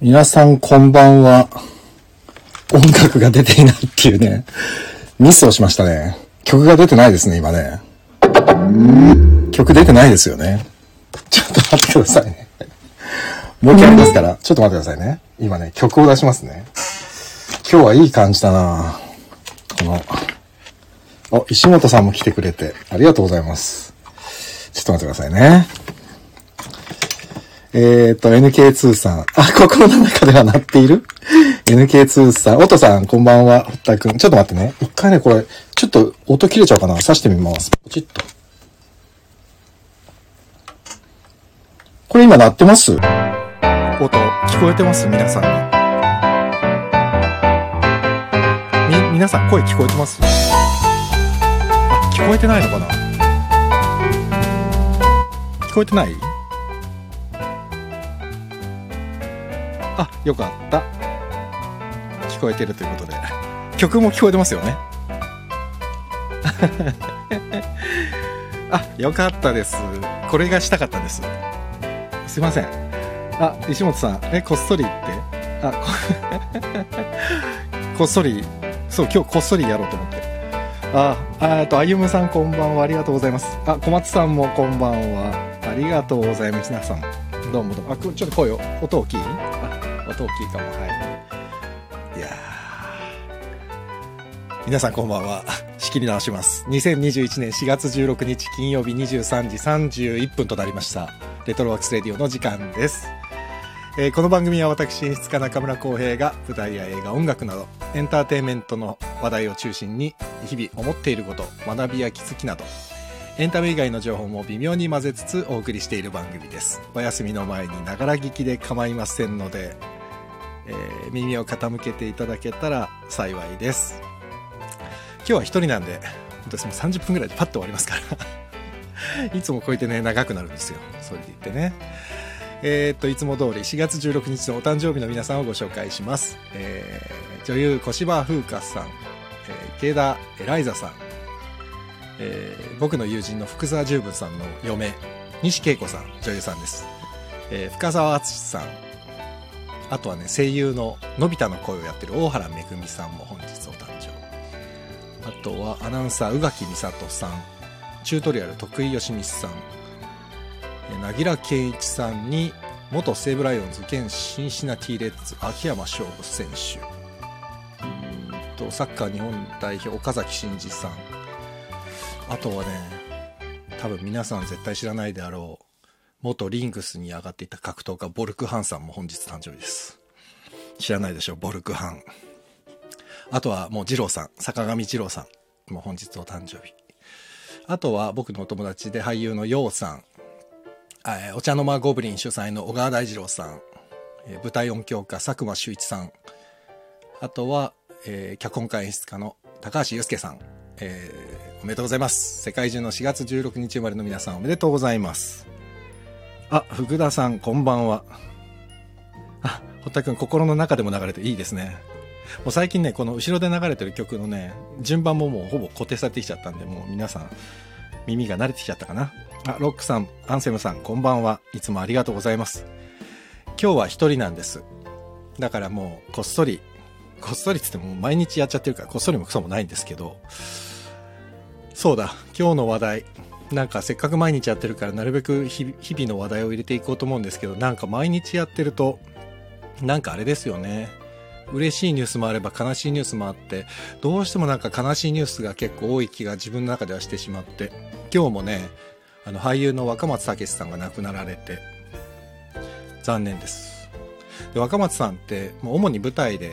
皆さんこんばんは。音楽が出ていないっていうね、ミスをしましたね。曲が出てないですね、今ね。曲出てないですよね。ちょっと待ってくださいね。もう一回ありますから、ちょっと待ってくださいね。今ね、曲を出しますね。今日はいい感じだなこの、お、石本さんも来てくれて、ありがとうございます。ちょっと待ってくださいね。えっ、と、NK2 さん。あ、心の中では鳴っている ?NK2 さん。おとさん、こんばんは。堀田くん。ちょっと待ってね。一回ね、これ、ちょっと音切れちゃうかな刺してみます。ポチッと。これ今鳴ってます？音、聞こえてます？皆さんに。み、皆さん声聞こえてます、聞こえてないのかな？聞こえてない？あ、よかった。聞こえてるということで。曲も聞こえてますよね。あ、よかったです。これがしたかったです。すいません。あ、石本さん、え、こっそりってあ、こ こっそり、そう、今日こっそりやろうと思って。あ、あと、あゆむさんこんばんは。ありがとうございます。あ、小松さんもこんばんは。ありがとうございます。皆さん。どうもどうも。あ、ちょっと声を、音大きいあ、音大きいかも。はい。いや皆さんこんばんは。仕切り直します。2021年4月16日金曜日23時31分となりました。レトロワークスレディオの時間です。えーこの番組は私、演出家中村浩平が舞台や映画、音楽などエンターテインメントの話題を中心に日々思っていること、学びや気づきなどエンタメ以外の情報も微妙に混ぜつつお送りしている番組です。お休みの前にながら聞きで構いませんので、えー耳を傾けていただけたら幸いです。今日は一人なんで、本当ですも30分ぐらいでパッと終わりますから。いつもこうやってね、長くなるんですよ。それで言ってね。えーっと、いつも通り4月16日のお誕生日の皆さんをご紹介します。えー女優小芝風花さん、えー池田エライザさん、えー僕の友人の福沢十分さんの嫁、西恵子さん、女優さんです。えー深沢敦さん、あとはね、声優ののび太の声をやってる大原めぐみさんも本日お誕生。あとはアナウンサー宇垣美里さん、チュートリアル徳井義美さん、えー凪良圭一さんに元西武ライオンズ現シンシナティレッズ秋山翔吾選手。うんとサッカー日本代表岡崎慎司さん。あとはね多分皆さん絶対知らないであろう元リングスに上がっていた格闘家ボルクハンさんも本日誕生日です。知らないでしょうボルクハン。あとはもう二郎さん坂上二郎さんも本日お誕生日。あとは僕のお友達で俳優のヨウさん。えーお茶の間ゴブリン主催の小川大二郎さん、え舞台音響家佐久間修一さん、あとは、えー脚本家演出家の高橋祐介さん、えーおめでとうございます。世界中の4月16日生まれの皆さんおめでとうございます。あ、福田さん、こんばんは。あ、堀田くん、心の中でも流れていいですね。もう最近ね、この後ろで流れてる曲のね、順番ももうほぼ固定されてきちゃったんで、もう皆さん、耳が慣れてきちゃったかな。あ、ロックさん、アンセムさん、こんばんは。いつもありがとうございます。今日は一人なんです。だからもう、こっそり、こっそりつっても毎日やっちゃってるから、こっそりもクソもないんですけど、そうだ、今日の話題。なんかせっかく毎日やってるから、なるべく日々の話題を入れていこうと思うんですけど、なんか毎日やってると、なんかあれですよね。嬉しいニュースもあれば悲しいニュースもあって、どうしてもなんか悲しいニュースが結構多い気が自分の中ではしてしまって、今日もね、あの俳優の若松武さんが亡くなられて、残念です。で若松さんって、主に舞台で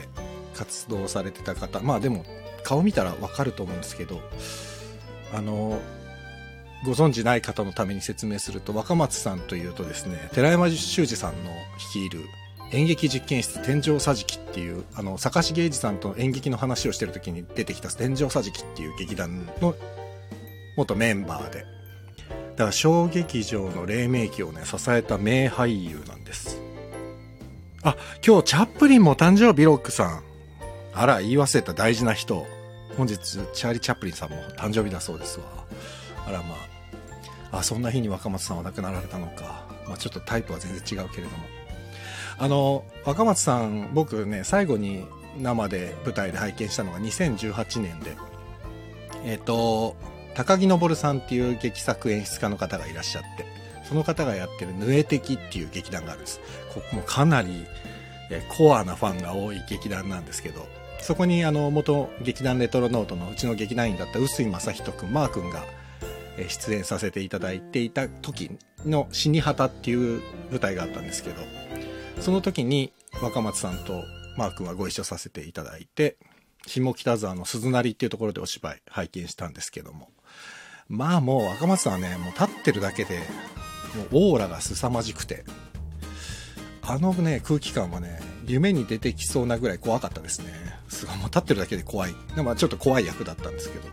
活動されてた方、まあでも顔見たらわかると思うんですけど、あの、ご存知ない方のために説明すると、若松さんというとですね、寺山修司さんの率いる演劇実験室天井桟敷っていう、あの、坂重英二さんと演劇の話をしてる時に出てきた天井桟敷っていう劇団の元メンバーで、だから小劇場の黎明期をね、支えた名俳優なんです。あ、今日チャップリンも誕生日ロックさん。あら、言い忘れた大事な人。本日、チャーリー・チャップリンさんも誕生日だそうですわ。あらまあ。あ、そんな日に若松さんは亡くなられたのか。まあちょっとタイプは全然違うけれども。あの、若松さん、僕ね、最後に生で舞台で拝見したのが2018年で、えっ、と、高木昇さんっていう劇作演出家の方がいらっしゃって、その方がやってるヌエテキっていう劇団があるんです。ここもかなりコアなファンが多い劇団なんですけど、そこにあの元劇団レトロノートのうちの劇団員だった臼井正人君、マー君が出演させていただいていた時の死に旗っていう舞台があったんですけど、その時に若松さんとマー君はご一緒させていただいて、下北沢の鈴なりっていうところでお芝居拝見したんですけども、まあもう若松さんはね、もう立ってるだけで、もうオーラが凄まじくて、あのね、空気感はね、夢に出てきそうなぐらい怖かったですね。すごい、もう立ってるだけで怖い。でもちょっと怖い役だったんですけど、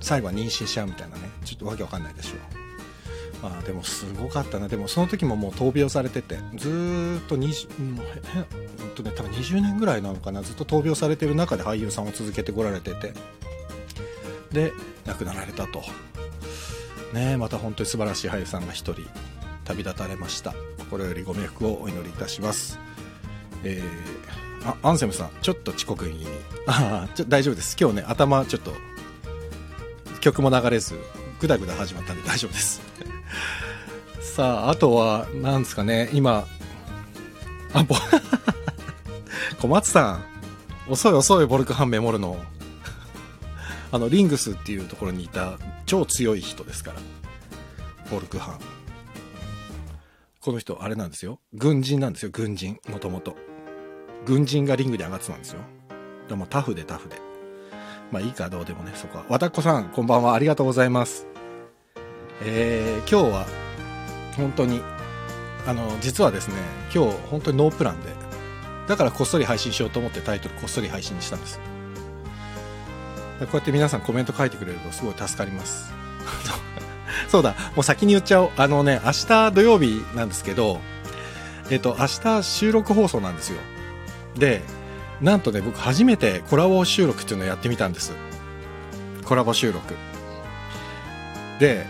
最後は妊娠しちゃうみたいなね、ちょっとわけわかんないでしょう。まあでもすごかったな。でもその時ももう闘病されてて、ずーっと20、もうえ、ほんとね、多分20年ぐらいなのかな、ずっと闘病されてる中で俳優さんを続けてこられてて、で、亡くなられたと。ねまた本当に素晴らしい俳優さんが一人旅立たれました。心よりご冥福をお祈りいたします。えー、あアンセムさんちょっと遅刻気味。ああちょ大丈夫です。今日ね頭ちょっと曲も流れずグダグダ始まったんで 大丈夫です。さああとはなんですかね。今あぼ 小松さん遅い遅いボルクハンメモるの。あのリングスっていうところにいた超強い人ですからボルクハンこの人、あれなんですよ。軍人なんですよ、軍人。もともと。軍人がリングで上がってたんですよ。でもタフでタフで。まあいいか、どうでもね、そこは。わたっこさん、こんばんは。ありがとうございます。えー、今日は、本当に、あの、実はですね、今日、本当にノープランで、だからこっそり配信しようと思ってタイトルこっそり配信にしたんです。こうやって皆さんコメント書いてくれるとすごい助かります。そうだ、もう先に言っちゃおう。あのね、明日土曜日なんですけど、えっと、明日収録放送なんですよ。で、なんとね、僕初めてコラボ収録っていうのをやってみたんです。コラボ収録。で、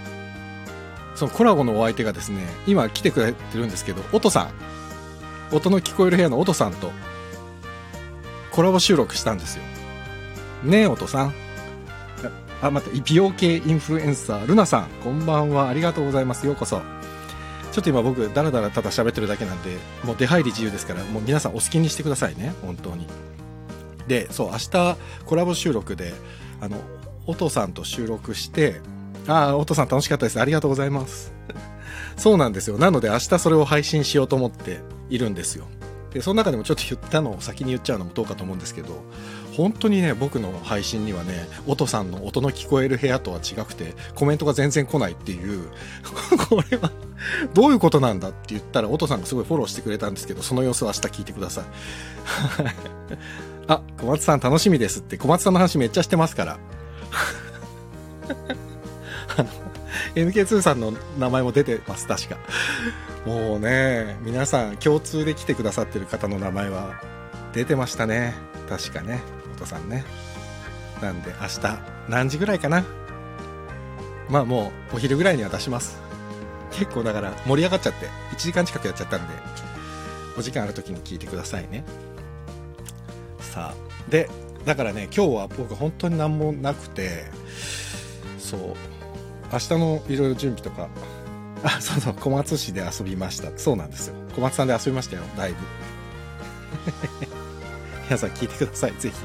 そのコラボのお相手がですね、今来てくれてるんですけど、音さん。音の聞こえる部屋の音さんとコラボ収録したんですよ。ねえ、音さん。あ、また、美容系インフルエンサー、ルナさん、こんばんは。ありがとうございます。ようこそ。ちょっと今僕、だらだらただ喋ってるだけなんで、もう出入り自由ですから、もう皆さんお好きにしてくださいね。本当に。で、そう、明日、コラボ収録で、あの、おとさんと収録して、ああ、おとさん楽しかったです。ありがとうございます。そうなんですよ。なので明日それを配信しようと思っているんですよ。で、その中でもちょっと言ったのを先に言っちゃうのもどうかと思うんですけど、本当にね、僕の配信にはね、音さんの音の聞こえる部屋とは違くて、コメントが全然来ないっていう、これは、どういうことなんだって言ったら、音さんがすごいフォローしてくれたんですけど、その様子は明日聞いてくださ い。あ、小松さん楽しみですって、小松さんの話めっちゃしてますから。NK2 さんの名前も出てます、確か。もうね、皆さん共通で来てくださってる方の名前は出てましたね。確かね。トさんね。なんで明日何時ぐらいかな？まあもうお昼ぐらいには出します。結構だから盛り上がっちゃって1時間近くやっちゃったんで、お時間ある時に聞いてくださいね。さあ、で、だからね、今日は僕本当に何もなくて、そう、明日のいろいろ準備とか、あ、そうそう、小松市で遊びました。そうなんですよ。小松さんで遊びましたよ、だいぶ。皆さん聞いてください、ぜひ。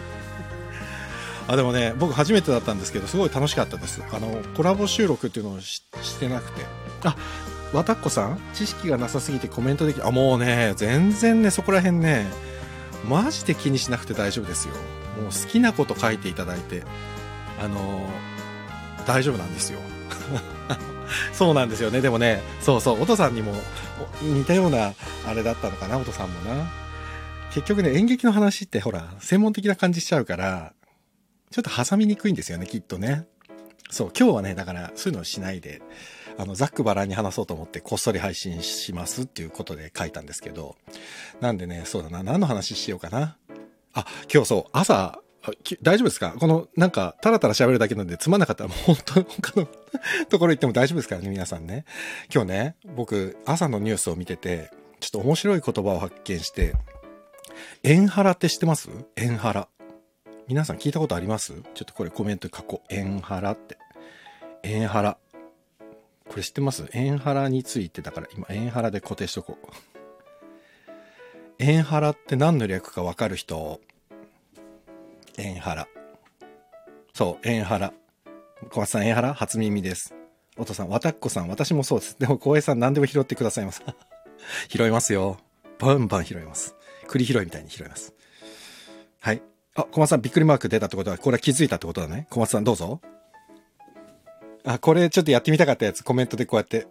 あでもね僕初めてだったんですけどすごい楽しかったです。あのコラボ収録っていうのをしてなくて。あわたっこさん知識がなさすぎてコメントできあもうね全然ねそこら辺ねマジで気にしなくて大丈夫ですよ。もう好きなこと書いていただいてあの大丈夫なんですよ。そうなんですよね。でもねそうそうおとさんにも似たようなあれだったのかなおとさんもな。結局ね演劇の話ってほら専門的な感じしちゃうからちょっと挟みにくいんですよね、きっとね。そう、今日はね、だからそういうのをしないで、あの、ざっくばらんに話そうと思ってこっそり配信しますっていうことで書いたんですけど、なんでね、そうだな、何の話しようかな。あ、今日そう、朝、大丈夫ですか？この、なんか、たらたら喋るだけなんで、つまんなかったら、もう本当他のところ行っても大丈夫ですからね、皆さんね。今日ね、僕、朝のニュースを見てて、ちょっと面白い言葉を発見して、エンハラって知ってます？エンハラ。皆さん聞いたことあります？ちょっとこれコメント書こう。エンハラって。エンハラ。これ知ってます？エンハラについてだから今エンハラで固定しとこう。エンハラって何の略かわかる人？エンハラ。そう、エンハラ。小松さん、エンハラ？初耳です。お父さん、わたっこさん、私もそうです。でも、光栄さん何でも拾ってくださいます。拾いますよ。バンバン拾います。栗拾いみたいに拾います。はい。あ、小松さん、びっくりマーク出たってことは、これは気づいたってことだね。小松さん、どうぞ。あ、これちょっとやってみたかったやつ、コメントでこうやって。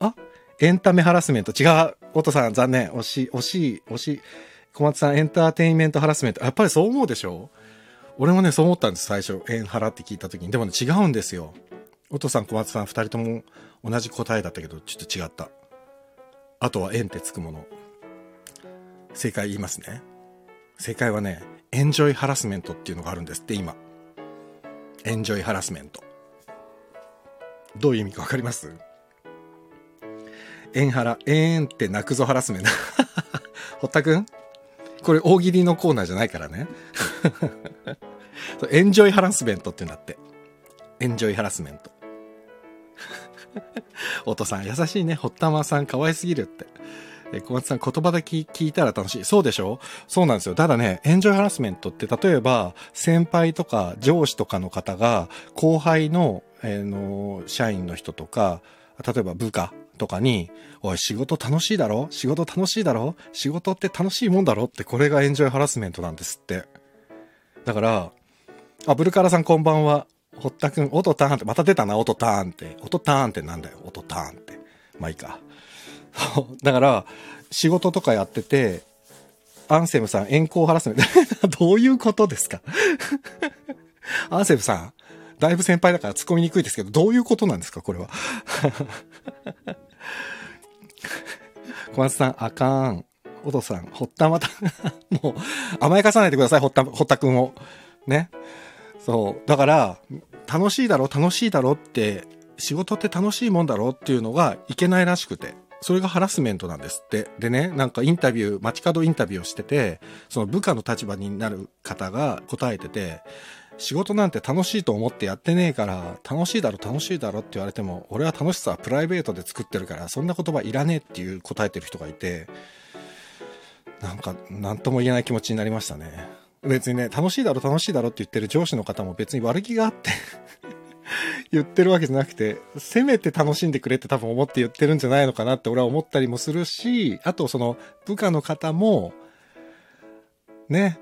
あエンタメハラスメント。違う。お父さん、残念。惜しい、惜しい、惜しい。小松さん、エンターテインメントハラスメント。やっぱりそう思うでしょ？俺もね、そう思ったんです、最初。エンハラって聞いた時に。でもね、違うんですよ。お父さん、小松さん、二人とも同じ答えだったけど、ちょっと違った。あとは、円ってつくもの。正解言いますね。正解はね、エンジョイハラスメントっていうのがあるんですって、今。エンジョイハラスメント。どういう意味かわかります？エンハラ、えーんって泣くぞハラスメント。堀田くん？これ大喜利のコーナーじゃないからね。エンジョイハラスメントってなって。エンジョイハラスメント。お父さん優しいね。堀田さん可愛すぎるって。え小松さん言葉だけ聞いたら楽しい。そうでしょ？そうなんですよ。ただね、エンジョイハラスメントって例えば先輩とか上司とかの方が後輩の、えー、の社員の人とか、例えば部下とかに、おい、仕事楽しいだろ？仕事楽しいだろ？仕事って楽しいもんだろ？ってこれがエンジョイハラスメントなんですって。だから、あ、ブルカラさんこんばんは。堀田くん、音ターンって、また出たな、音ターンって。音ターンってなんだよ、音ターンって。まあいいか。だから、仕事とかやってて、アンセムさん、遠行ハラスメント。どういうことですか？アンセムさん、だいぶ先輩だから突っ込みにくいですけど、どういうことなんですか？これは。小松さん、あかん。お父さん、ほったまたもう、甘やかさないでください、ほった、ほったくんを。ね。そう。だから、楽しいだろ、楽しいだろって、仕事って楽しいもんだろっていうのがいけないらしくて。それがハラスメントなんですって。でね、なんかインタビュー、街角インタビューをしてて、その部下の立場になる方が答えてて、仕事なんて楽しいと思ってやってねえから、楽しいだろ楽しいだろって言われても、俺は楽しさはプライベートで作ってるから、そんな言葉いらねえっていう答えてる人がいて、なんか、なんとも言えない気持ちになりましたね。別にね、楽しいだろ楽しいだろって言ってる上司の方も別に悪気があって 言ってるわけじゃなくて、せめて楽しんでくれって多分思って言ってるんじゃないのかなって俺は思ったりもするし、あとその部下の方も、ね、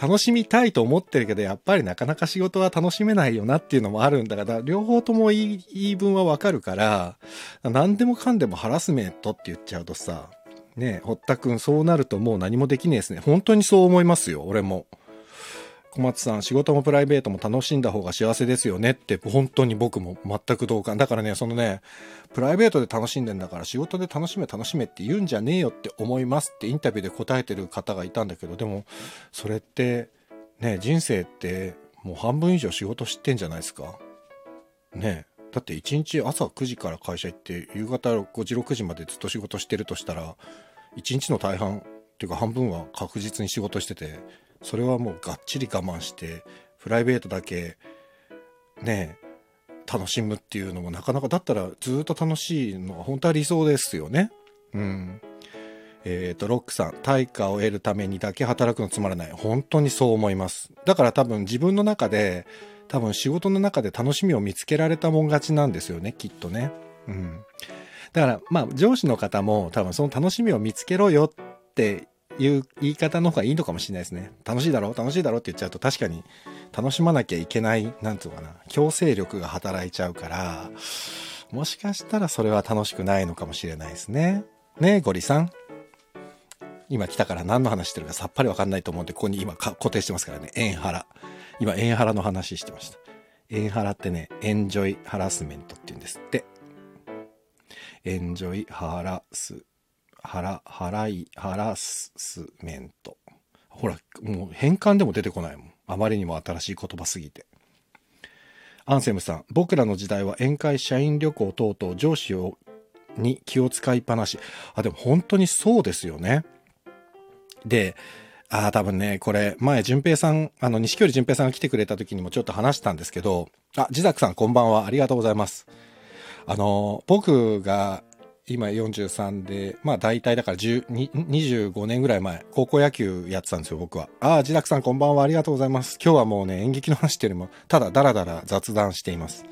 楽しみたいと思ってるけど、やっぱりなかなか仕事は楽しめないよなっていうのもあるんだから、両方とも言い言い分はわかるから、何でもかんでもハラスメントって言っちゃうとさ、ねえ、堀田くんそうなるともう何もできねえですね。本当にそう思いますよ、俺も。小松さん、仕事もプライベートも楽しんだ方が幸せですよねって、本当に僕も全く同感。だからね、そのね、プライベートで楽しんでんだから仕事で楽しめ楽しめって言うんじゃねえよって思いますってインタビューで答えてる方がいたんだけど、でも、それって、ね、人生ってもう半分以上仕事知ってんじゃないですか。ねだって1日朝9時から会社行って夕方5時6時までずっと仕事してるとしたら1日の大半っていうか半分は確実に仕事しててそれはもうがっちり我慢してプライベートだけね楽しむっていうのもなかなかだったらずっと楽しいのが本当は理想ですよね。うん。えっ、ー、とロックさん対価を得るためにだけ働くのつまらない。本当にそう思います。だから多分自分の中で多分仕事の中で楽しみを見つけられたもん勝ちなんですよねきっとね。うん。だからまあ上司の方も多分その楽しみを見つけろよっていう言い方の方がいいのかもしれないですね。楽しいだろ？楽しいだろ？って言っちゃうと確かに楽しまなきゃいけない、なんつうのかな、強制力が働いちゃうから、もしかしたらそれは楽しくないのかもしれないですね。ねえ、ゴリさん。今来たから何の話してるかさっぱりわかんないと思うんで、ここに今固定してますからね。エンハラ。今、エンハラの話してました。エンハラってね、エンジョイハラスメントって言うんですって。エンジョイハラス払、払い、ハラスメント。ほら、もう変換でも出てこないもん。あまりにも新しい言葉すぎて。アンセムさん、僕らの時代は宴会、社員旅行等々上司をに気を使いっぱなし。あ、でも本当にそうですよね。で、ああ、多分ね、これ、前、淳平さん、あの、西京淳平さんが来てくれた時にもちょっと話したんですけど、あ、ジザクさんこんばんは。ありがとうございます。あの、僕が今43で、まあ大体だから25年ぐらい前、高校野球やってたんですよ、僕は。ああ、ジダクさんこんばんは、ありがとうございます。今日はもうね、演劇の話っていうよりも、ただダラダラ雑談しています。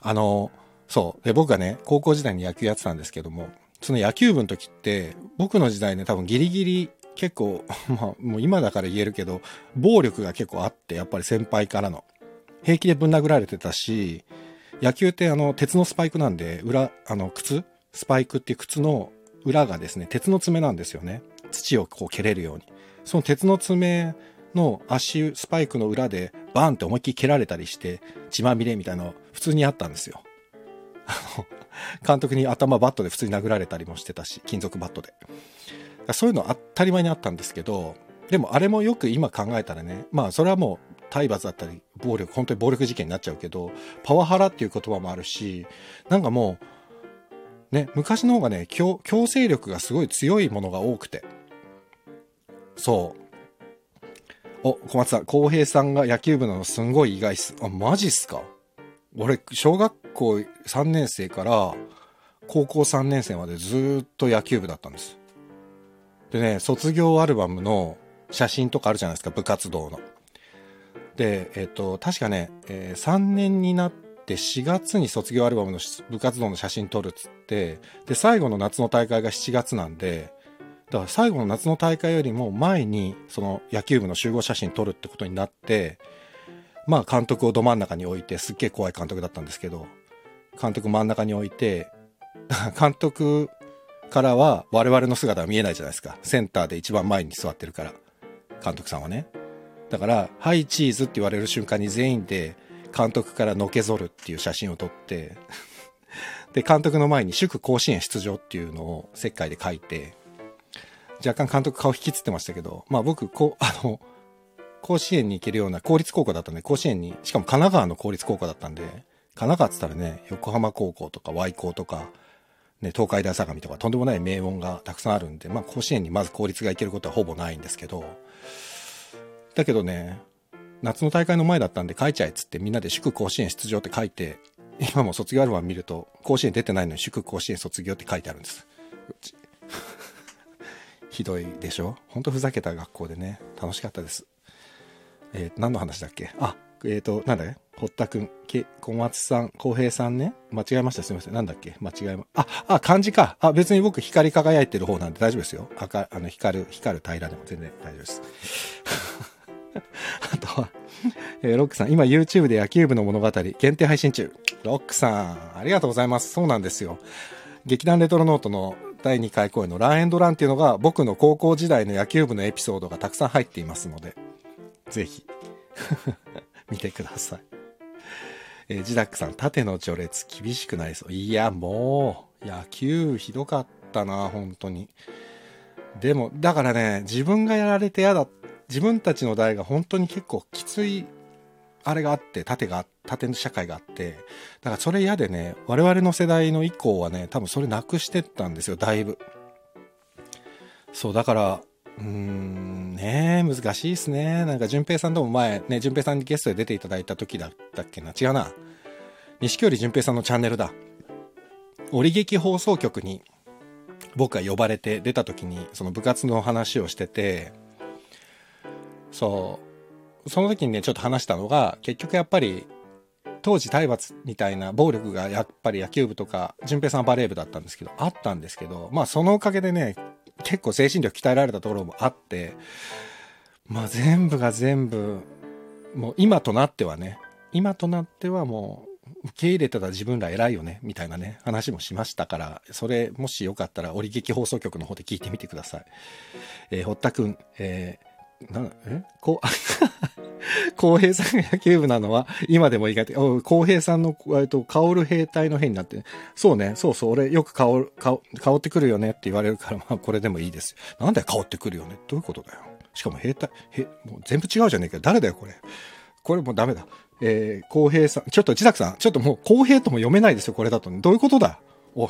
あの、そう。で、僕がね、高校時代に野球やってたんですけども、その野球部の時って、僕の時代ね、多分ギリギリ結構、まあ、もう今だから言えるけど、暴力が結構あって、やっぱり先輩からの。平気でぶん殴られてたし、野球ってあの、鉄のスパイクなんで、裏、あの、靴スパイクっていう靴の裏がですね、鉄の爪なんですよね。土をこう蹴れるように。その鉄の爪の足、スパイクの裏でバーンって思いっきり蹴られたりして、血まみれみたいなの普通にあったんですよ。あの、監督に頭バットで普通に殴られたりもしてたし、金属バットで。そういうの当たり前にあったんですけど、でもあれもよく今考えたらね、まあそれはもう体罰だったり、暴力、本当に暴力事件になっちゃうけど、パワハラっていう言葉もあるし、なんかもう、ね、昔の方がね、強、強制力がすごい強いものが多くて。そう。お、小松さん、浩平さんが野球部なのすんごい意外っす。あ、マジっすか？俺、小学校3年生から高校3年生までずっと野球部だったんです。でね、卒業アルバムの写真とかあるじゃないですか、部活動の。で、えっ、と、確かね、えー、3年になって、って4月に卒業アルバムの部活動の写真撮るっつって、で、最後の夏の大会が7月なんで、だから最後の夏の大会よりも前に、その野球部の集合写真撮るってことになって、まあ監督をど真ん中に置いて、すっげえ怖い監督だったんですけど、監督真ん中に置いて、監督からは我々の姿は見えないじゃないですか。センターで一番前に座ってるから。監督さんはね。だから、はい、チーズって言われる瞬間に全員で、監督からのけぞるっていう写真を撮って で、監督の前に祝甲子園出場っていうのを石灰で書いて、若干監督顔引きつってましたけど、まあ僕、こう、あの、甲子園に行けるような公立高校だったんで、甲子園に、しかも神奈川の公立高校だったんで、神奈川っつったらね、横浜高校とか Y 高とか、ね、東海大相模とかとんでもない名門がたくさんあるんで、まあ甲子園にまず公立が行けることはほぼないんですけど、だけどね、夏の大会の前だったんで書いちゃえっつってみんなで祝甲子園出場って書いて、今も卒業アルバム見ると、甲子園出てないのに祝甲子園卒業って書いてあるんです。ひどいでしょ？ほんとふざけた学校でね、楽しかったです。えー、何の話だっけ？あ、えっ、ー、と、なんだい？堀田くん、小松さん、浩平さんね？間違えました。すみません。なんだっけ？間違えま、あ、あ、漢字か。あ、別に僕光り輝いてる方なんで大丈夫ですよ。赤、あの、光る、光る平らでも全然大丈夫です。あとは、えー、ロックさん、今 YouTube で野球部の物語、限定配信中。ロックさん、ありがとうございます。そうなんですよ。劇団レトロノートの第2回公演のランエンドランっていうのが僕の高校時代の野球部のエピソードがたくさん入っていますので、ぜひ、見てください。えー、ジダックさん、縦の序列厳しくなりそう。いや、もう、野球ひどかったな、本当に。でも、だからね、自分がやられて嫌だっ自分たちの代が本当に結構きついあれがあって縦が縦の社会があってだからそれ嫌でね我々の世代の以降はね多分それなくしてったんですよだいぶ。そうだからうーんね難しいですね。なんか淳平さんとも前ね淳平さんにゲストで出ていただいた時だったっけな。違うな。錦織淳平さんのチャンネルだ。折劇放送局に僕が呼ばれて出た時にその部活の話をしててそう。その時にね、ちょっと話したのが、結局やっぱり、当時体罰みたいな暴力がやっぱり野球部とか、淳平さんバレー部だったんですけど、あったんですけど、まあそのおかげでね、結構精神力鍛えられたところもあって、まあ全部が全部、もう今となってはね、今となってはもう受け入れてた自分ら偉いよね、みたいなね、話もしましたから、それもしよかったら、折劇放送局の方で聞いてみてください。えー、堀田くん、えーな、え？こう、公平さんが野球部なのは、今でも意外と、公平さんの、えっと、香る兵隊の兵になって、そうね、そうそう、俺よく香る、香ってくるよねって言われるから、まあこれでもいいです。なんだよ、香ってくるよね？どういうことだよ？しかも兵隊、へ、もう全部違うじゃねえか。誰だよ、これ？これもうダメだ。えー、公平さん、ちょっと自宅さん、ちょっともう公平とも読めないですよ、これだと。どういうことだ？お、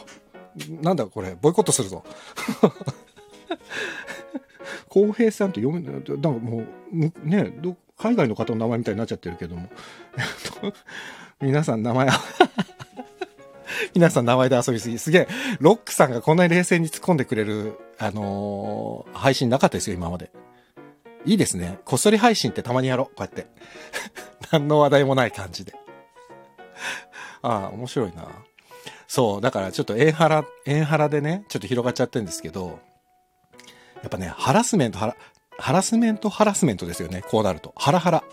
なんだこれ、ボイコットするぞ。公平さんと読めない、なんかもう、ね、海外の方の名前みたいになっちゃってるけども。皆さん名前、皆さん名前で遊びすぎ。すげえ、ロックさんがこんなに冷静に突っ込んでくれる、あのー、配信なかったですよ、今まで。いいですね。こっそり配信ってたまにやろう。こうやって。何の話題もない感じで。ああ、面白いな。そう、だからちょっとエンハラ、エンハラでね、ちょっと広がっちゃってるんですけど、やっぱね、ハラスメント、ハラ、ハラスメント、ハラスメントですよね。こうなると。ハラハラ。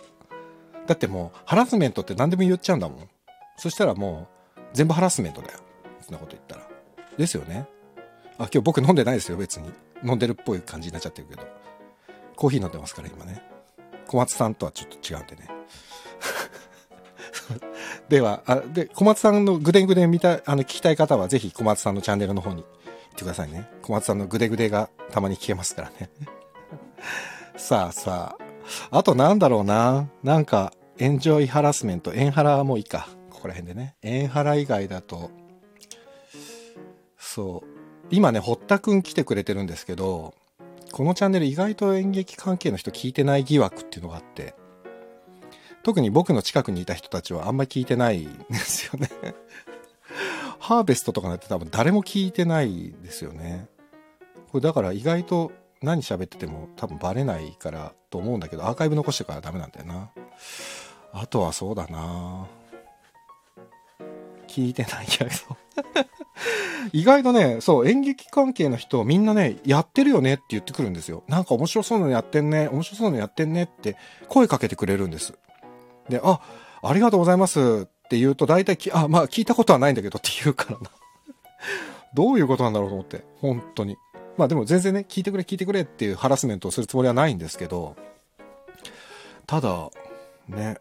だってもう、ハラスメントって何でも言っちゃうんだもん。そしたらもう、全部ハラスメントだよ。そんなこと言ったら。ですよね。あ、今日僕飲んでないですよ、別に。飲んでるっぽい感じになっちゃってるけど。コーヒー飲んでますから、今ね。小松さんとはちょっと違うんでね。では、あ、で、小松さんのグデグデ見た、あの、聞きたい方は、ぜひ小松さんのチャンネルの方にってくださいね。小松さんのグデグデがたまに聞けますからね。さあさあ。あとなんだろうな。なんか、エンジョイハラスメント。エンハラもいいか。ここら辺でね。エンハラ以外だと、そう。今ね、堀田くん来てくれてるんですけど、このチャンネル意外と演劇関係の人聞いてない疑惑っていうのがあって、特に僕の近くにいた人たちはあんまり聞いてないんですよねハーベストとかなんて多分誰も聞いてないですよね。これだから意外と何喋ってても多分バレないからと思うんだけど、アーカイブ残してからダメなんだよな。あとはそうだな聞いてないけど 意外とね、そう、演劇関係の人、みんなね、やってるよねって言ってくるんですよ。なんか面白そうなのやってんね、面白そうなのやってんねって声かけてくれるんです。で、あ、ありがとうございますって言うと、大体き、あ、まあ聞いたことはないんだけどって言うからな。どういうことなんだろうと思って。本当に。まあでも全然ね、聞いてくれ聞いてくれっていうハラスメントをするつもりはないんですけど、ただ、ね。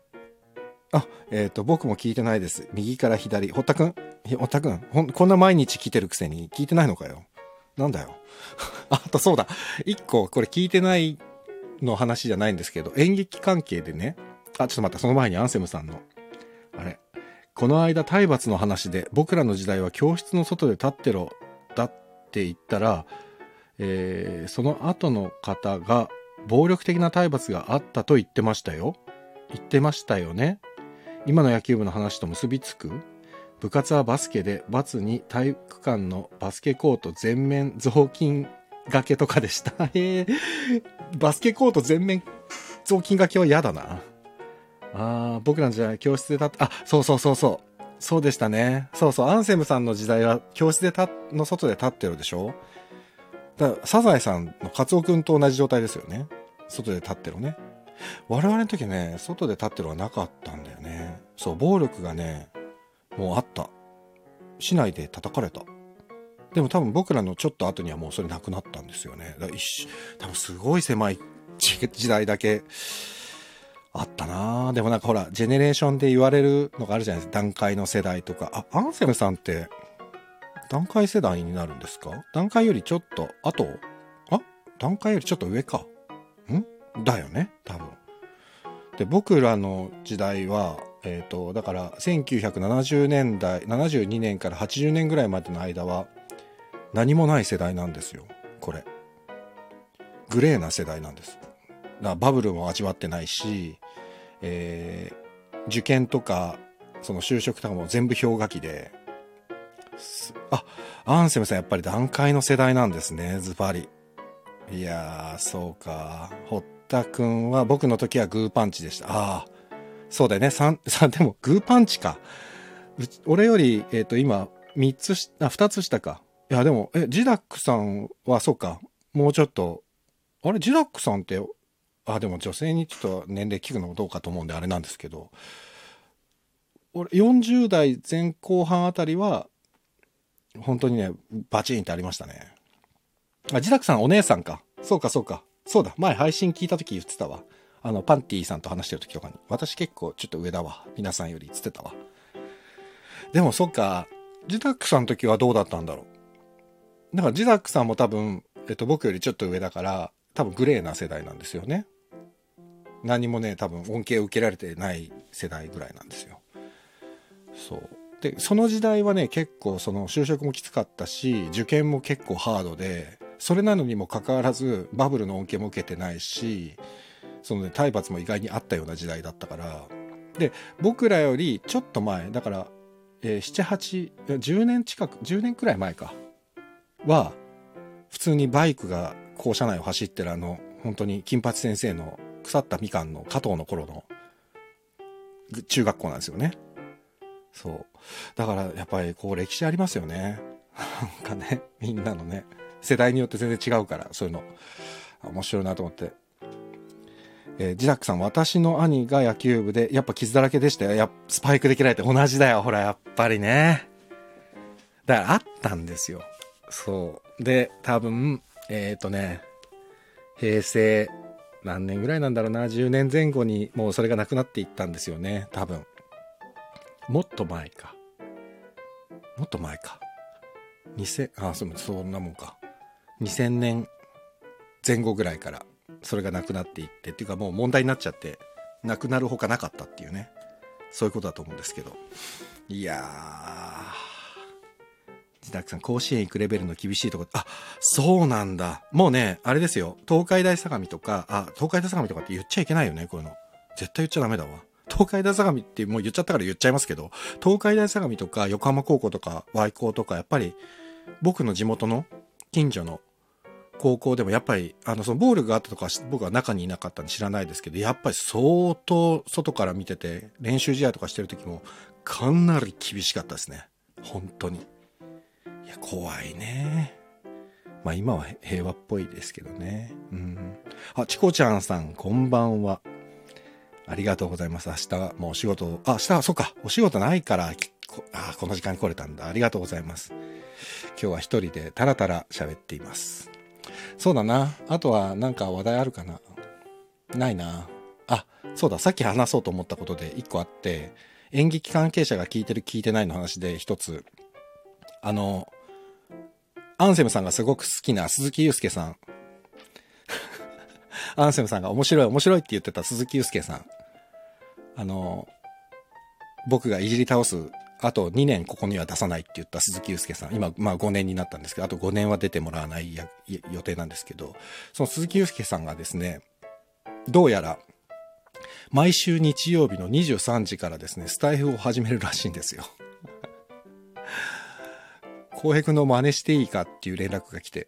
あ、えっ、ー、と、僕も聞いてないです。右から左。堀田くん？堀田くん？ほん、こんな毎日来てるくせに聞いてないのかよ。なんだよ。あとそうだ。一個、これ聞いてないの話じゃないんですけど、演劇関係でね。あ、ちょっと待った。その前にアンセムさんの。あれ。この間体罰の話で、僕らの時代は教室の外で立ってろ、だって言ったら、えー、その後の方が暴力的な体罰があったと言ってましたよ。言ってましたよね。今の野球部の話と結びつく部活はバスケで、罰に体育館のバスケコート全面雑巾掛けとかでした。へえ、バスケコート全面雑巾掛けは嫌だな。ああ、僕らの時代教室で立って、あ、そうそうそうそう。そうでしたね。そうそう、アンセムさんの時代は教室でた、の外で立ってるでしょ？だ、サザエさんのカツオくんと同じ状態ですよね。外で立ってるね。我々の時ね、外で立ってるはなかったんだよね。そう、暴力がね、もうあった。市内で叩かれた。でも多分僕らのちょっと後にはもうそれなくなったんですよね。だ一多分すごい狭い時代だけあったなでもなんかほら、ジェネレーションで言われるのがあるじゃないですか。段階の世代とか。あ、アンセムさんって段階世代になるんですか？段階よりちょっと、あと、あ？段階よりちょっと上か。ん？だよね？多分。で、僕らの時代は、えっ、ー、と、だから1970年代、72年から80年ぐらいまでの間は、何もない世代なんですよ。これ。グレーな世代なんです。だバブルも味わってないし、えー、受験とか、その就職とかも全部氷河期で、あ、アンセムさんやっぱり段階の世代なんですね、ズバリ。いやー、そうか。堀田くんは僕の時はグーパンチでした。ああ、そうだよね。三、三、でもグーパンチか。俺より、えっ、ー、と、今、三つし、あ、二つ下か。いや、でも、え、ジダックさんは、そうか。もうちょっと、あれ、ジダックさんって、あ、でも女性にちょっと年齢聞くのもどうかと思うんであれなんですけど、俺、40代前後半あたりは、本当にね、バチンってありましたね。あ、自宅さんお姉さんか。そうかそうか。そうだ。前配信聞いた時言ってたわ。あの、パンティさんと話してる時とかに。私結構ちょっと上だわ。皆さんよりつってたわ。でもそっか。自宅さんの時はどうだったんだろう。だからジダックさんも多分、えっと僕よりちょっと上だから、多分グレーな世代なんですよね。何もね、多分恩恵を受けられてない世代ぐらいなんですよ。そう。で、その時代はね、結構その就職もきつかったし、受験も結構ハードで、それなのにもかかわらずバブルの恩恵も受けてないし、そのね、体罰も意外にあったような時代だったから、で、僕らよりちょっと前、だから、えー、7、8、10年近く、10年くらい前か、は、普通にバイクが校舎内を走ってるあの、本当に金八先生の腐ったみかんの加藤の頃の中学校なんですよね。そう。だからやっぱりこう歴史ありますよね。なんかね、みんなのね、世代によって全然違うから、そういうの。面白いなと思って。えー、ジダックさん、私の兄が野球部で、やっぱ傷だらけでしたよ。やスパイクできられて同じだよ。ほら、やっぱりね。だからあったんですよ。そう。で、多分、えっ、ー、とね、平成何年ぐらいなんだろうな、10年前後にもうそれがなくなっていったんですよね、多分。もっと前か。もっと前か。2000、あ、そそんなもんか。2000年前後ぐらいからそれがなくなっていってっていうかもう問題になっちゃってなくなるほかなかったっていうねそういうことだと思うんですけどいやー自宅さん甲子園行くレベルの厳しいとこあそうなんだもうねあれですよ東海大相模とかあ東海大相模とかって言っちゃいけないよねこういうの絶対言っちゃダメだわ東海大相模ってもう言っちゃったから言っちゃいますけど東海大相模とか横浜高校とか Y 高とかやっぱり僕の地元の近所の高校でもやっぱり、あの、そのボールがあったとか、僕は中にいなかったんで知らないですけど、やっぱり相当外から見てて、練習試合とかしてる時も、かなり厳しかったですね。本当に。怖いね。まあ今は平和っぽいですけどね。うん。あ、チコちゃんさん、こんばんは。ありがとうございます。明日もうお仕事、あ、明日は、そっか、お仕事ないから、あ、この時間に来れたんだ。ありがとうございます。今日は一人でタラタラ喋っています。そうだな。あとはなんか話題あるかな？ないな。あ、そうだ。さっき話そうと思ったことで一個あって、演劇関係者が聞いてる聞いてないの話で一つ。あの、アンセムさんがすごく好きな鈴木祐介さん。アンセムさんが面白い面白いって言ってた鈴木祐介さん。あの、僕がいじり倒すあと2年ここには出さないって言った鈴木祐介さん。今、まあ5年になったんですけど、あと5年は出てもらわない予定なんですけど、その鈴木祐介さんがですね、どうやら、毎週日曜日の23時からですね、スタイフを始めるらしいんですよ。浩平君の真似していいかっていう連絡が来て、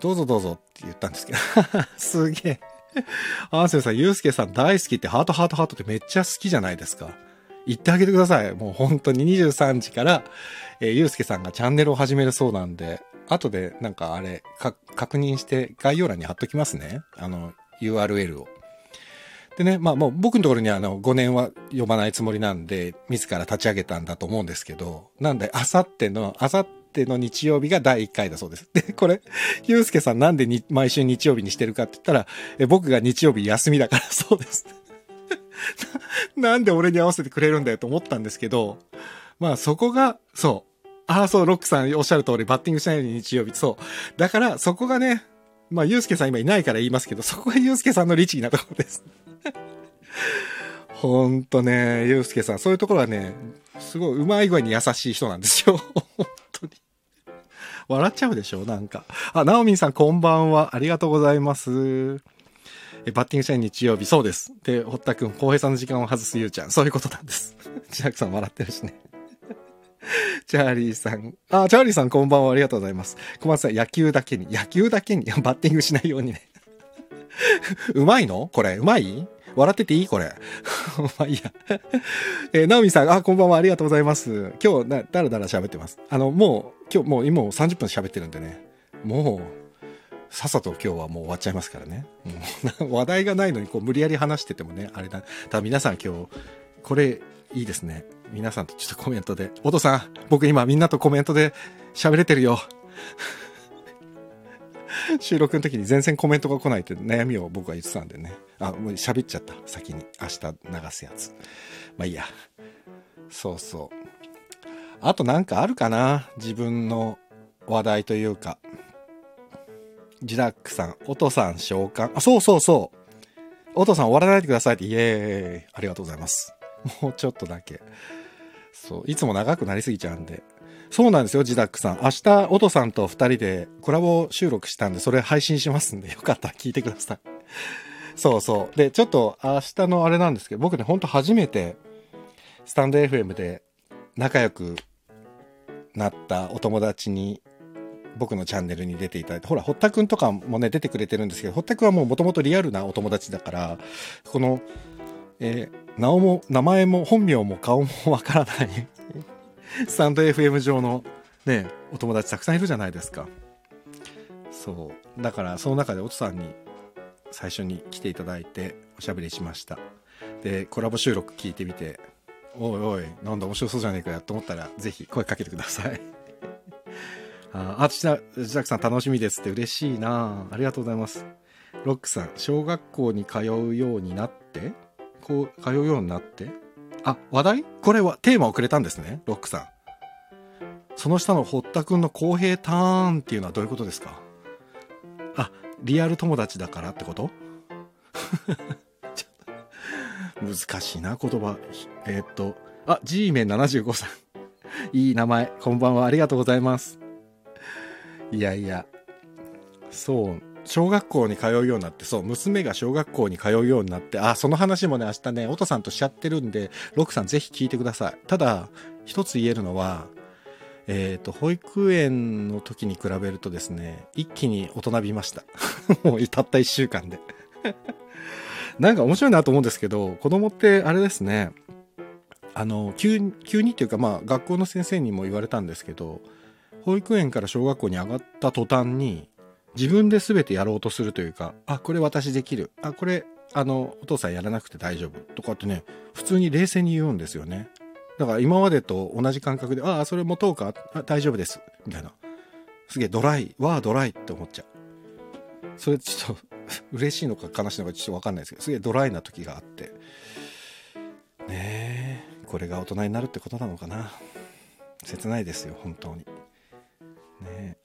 どうぞどうぞって言ったんですけど、すげえ。アンセルさん、ユースケさん大好きってハートハートハートってめっちゃ好きじゃないですか。言ってあげてください。もう本当に23時から、えー、ゆうすけさんがチャンネルを始めるそうなんで、後でなんかあれ、確認して概要欄に貼っときますね。あの、URL を。でね、まあもう僕のところにはあの5年は呼ばないつもりなんで、自ら立ち上げたんだと思うんですけど、なんで、あさっての、あさっての日曜日が第1回だそうです。で、これ、ゆうすけさんなんでに毎週日曜日にしてるかって言ったら、え僕が日曜日休みだからそうです。なんで俺に合わせてくれるんだよと思ったんですけど、まあそこが、そう。ああ、そう、ロックさんおっしゃる通り、バッティングしないように日曜日。そう。だから、そこがね、まあ、ゆうすけさん今いないから言いますけど、そこがゆうすけさんの律儀なところです。ほんとね、ゆうすけさん、そういうところはね、すごいうまい具合に優しい人なんですよ。本当に。笑っちゃうでしょなんか。あ、ナオミンさんこんばんは。ありがとうございます。えバッティングしたい日曜日、そうです。で、堀田くん、浩平さんの時間を外すゆうちゃん、そういうことなんです。ジャックさん笑ってるしね。チャーリーさん。あ、チャーリーさんこんばんは。ありがとうございます。小松さん、野球だけに。野球だけに。バッティングしないようにね。うまいの？これ、うまい？笑ってていい？これ。まあいいや。えー、ナオミさん、あ、こんばんは。ありがとうございます。今日、だらだら喋ってます。あの、もう、今日、もう今30分喋ってるんでね。もう、さっさと今日はもう終わっちゃいますからね。う、話題がないのにこう無理やり話しててもね、あれだ。ただ皆さん今日、これいいですね。皆さんとちょっとコメントで。お父さん、僕今みんなとコメントで喋れてるよ。収録の時に全然コメントが来ないって悩みを僕は言ってたんでね。あ、もう喋っちゃった。先に。明日流すやつ。まあいいや。そうそう。あとなんかあるかな？自分の話題というか。ジダックさん、おとさん召喚。あ、そうそうそう。おとさん終わらないでくださいって、イエーイ。ありがとうございます。もうちょっとだけ。そう、いつも長くなりすぎちゃうんで。そうなんですよ、ジダックさん。明日、おとさんと二人でコラボ収録したんで、それ配信しますんで、よかったら聞いてください。そうそう。で、ちょっと明日のあれなんですけど、僕ね、ほんと初めて、スタンド FM で仲良くなったお友達に僕のチャンネルに出ていただいて、ほら、堀田くんとかもね、出てくれてるんですけど、堀田くんはもう元々リアルなお友達だから、この、えー、名も、名前も本名も顔もわからない スタンド FM 上のね、お友達たくさんいるじゃないですか。そう。だから、その中でおとさんに最初に来ていただいておしゃべりしました。で、コラボ収録聞いてみて、おいおい、なんだ面白そうじゃねえかよと思ったら、ぜひ声かけてください。あ、あ、ジダックさん楽しみですって嬉しいなありがとうございます。ロックさん、小学校に通うようになってこう、通うようになってあ、話題？これはテーマをくれたんですね、ロックさん。その下の堀田くんの公平ターンっていうのはどういうことですか？あ、リアル友達だからってこと？難しいな、言葉。えー、っと、あ、G メン75さん。いい名前。こんばんは。ありがとうございます。いやいや、そう、小学校に通うようになって、そう、娘が小学校に通うようになって、あ、その話もね、明日ね、おとさんとしちゃってるんで、ロクさんぜひ聞いてください。ただ、一つ言えるのは、えっ、ー、と、保育園の時に比べるとですね、一気に大人びました。もうたった一週間で なんか面白いなと思うんですけど、子供ってあれですね、あの、急に、急にっていうか、まあ、学校の先生にも言われたんですけど、保育園から小学校に上がった途端に、自分で全てやろうとするというか、あ、これ私できる。あ、これ、あの、お父さんやらなくて大丈夫。とかってね、普通に冷静に言うんですよね。だから今までと同じ感覚で、ああ、それ持とうか？あ大丈夫です。みたいな。すげえドライ。わあ、ドライって思っちゃう。それちょっと 嬉しいのか悲しいのかちょっとわかんないですけど、すげえドライな時があって。ねえ、これが大人になるってことなのかな。切ないですよ、本当に。ねえ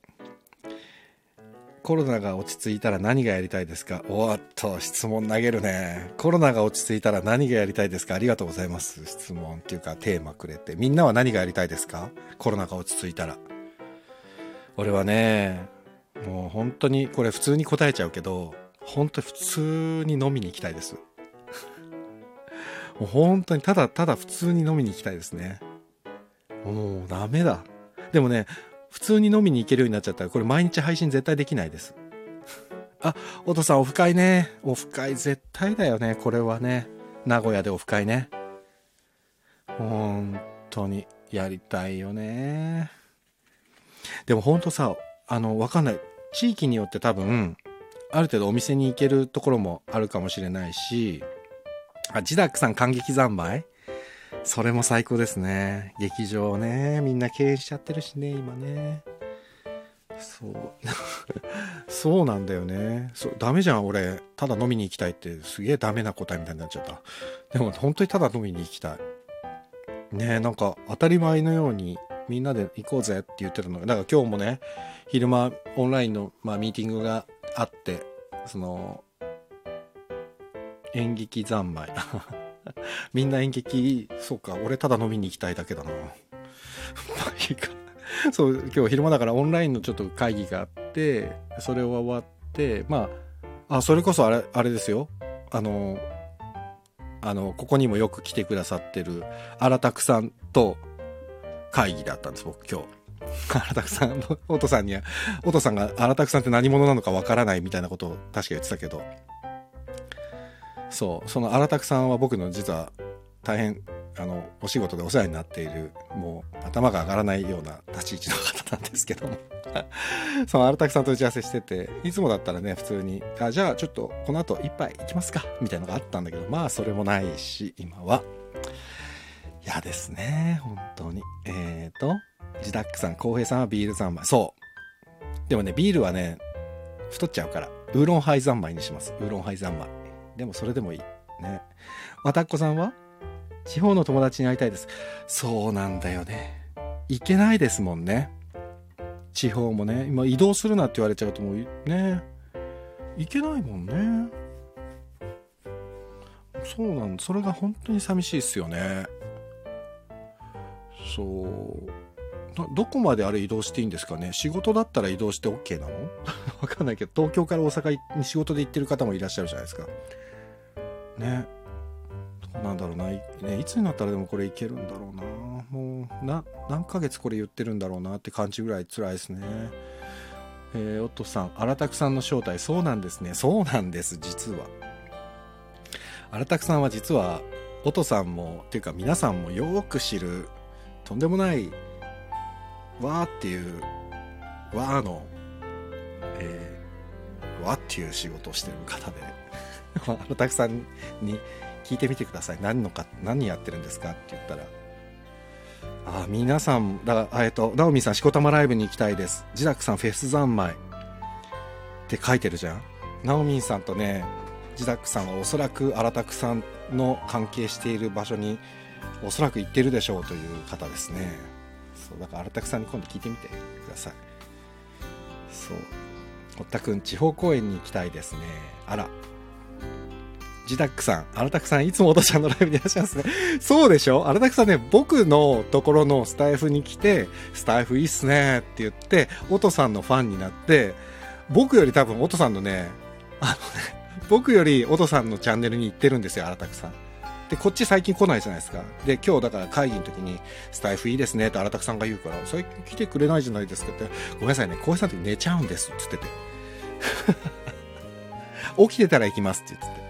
コロナが落ち着いたら何がやりたいですか？おっと、質問投げるね。コロナが落ち着いたら何がやりたいですか？ありがとうございます。質問っていうかテーマくれて。みんなは何がやりたいですか？コロナが落ち着いたら。俺はね、もう本当にこれ普通に答えちゃうけど、本当に普通に飲みに行きたいです。もう本当にただただ普通に飲みに行きたいですね。もうダメだ。でもね、普通に飲みに行けるようになっちゃったら、これ毎日配信絶対できないです。あ、お父さんオフ会ね。オフ会絶対だよね、これはね。名古屋でオフ会ね。本当にやりたいよね。でも本当さ、あの、わかんない。地域によって多分、ある程度お店に行けるところもあるかもしれないし、あ、ジダックさん感激三昧それも最高ですね。劇場ね、みんな経営しちゃってるしね、今ね。そう。そうなんだよね。そう、ダメじゃん、俺。ただ飲みに行きたいって、すげえダメな答えみたいになっちゃった。でも、本当にただ飲みに行きたい。ねなんか、当たり前のように、みんなで行こうぜって言ってるのが、だから今日もね、昼間、オンラインの、まあ、ミーティングがあって、その、演劇三昧。みんな演劇、そうか、俺ただ飲みに行きたいだけだな。まあいいか。そう、今日昼間だからオンラインのちょっと会議があって、それは終わって、まあ、あ、それこそあれ、あれですよ。あの、あの、ここにもよく来てくださってる、荒拓さんと会議だったんです、僕今日。荒拓さん、おとさんには、おとさんが荒拓さんって何者なのかわからないみたいなことを確か言ってたけど、そう。その荒拓さんは僕の実は大変あのお仕事でお世話になっているもう頭が上がらないような立ち位置の方なんですけども。その荒拓さんと打ち合わせしてていつもだったらね普通にあじゃあちょっとこの後一杯行きますかみたいなのがあったんだけどまあそれもないし今は。嫌ですね本当に。えっ、ー、とジダックさん浩平さんはビール三昧。そう。でもねビールはね太っちゃうからウーロンハイ三昧にします。ウーロンハイ三昧。でもそれでもいい。ね。わたっこさんは？地方の友達に会いたいです。そうなんだよね。行けないですもんね。地方もね。今移動するなって言われちゃうともうね、行けないもんね。そうなんそれが本当に寂しいっすよね。そうどこまであれ移動していいんですかね？仕事だったら移動して OK なの？わかんないけど東京から大阪に仕事で行ってる方もいらっしゃるじゃないですかね。なんだろうな、ね、いつになったらでもこれいけるんだろうな。もうな何ヶ月これ言ってるんだろうなって感じぐらい辛いですね。えー、おとさん荒拓さんの正体そうなんですね。そうなんです実は。荒拓さんは実はおとさんもっていうか皆さんもよく知るとんでもないわーっていうわーの、えー、わっていう仕事をしてる方で。あのたくさんに聞いてみてください。何のか何やってるんですかって言ったらあ皆さんだえっとナオミさんしこたまライブに行きたいです。ジダクさんフェス三昧。って書いてるじゃん。ナオミンさんとねジダックさんはおそらく荒拓さんの関係している場所におそらく行ってるでしょうという方ですね。そうだから荒拓さんに今度聞いてみてください。そう。堀田くん地方公演に行きたいですね。あら。ジダックさん、荒拓さん、いつもおとちゃんのライブにいらっしゃいますね。そうでしょ？荒拓さんね、僕のところのスタイフに来て、スタイフいいっすねって言って、おとさんのファンになって、僕より多分、おとさんのね、あのね、僕よりおとさんのチャンネルに行ってるんですよ、荒拓さん。で、こっち最近来ないじゃないですか。で、今日だから会議の時に、スタイフいいですねって荒拓さんが言うから、最近来てくれないじゃないですかって、ごめんなさいね、浩平さんの時寝ちゃうんですって言ってて。起きてたら行きますって言ってて。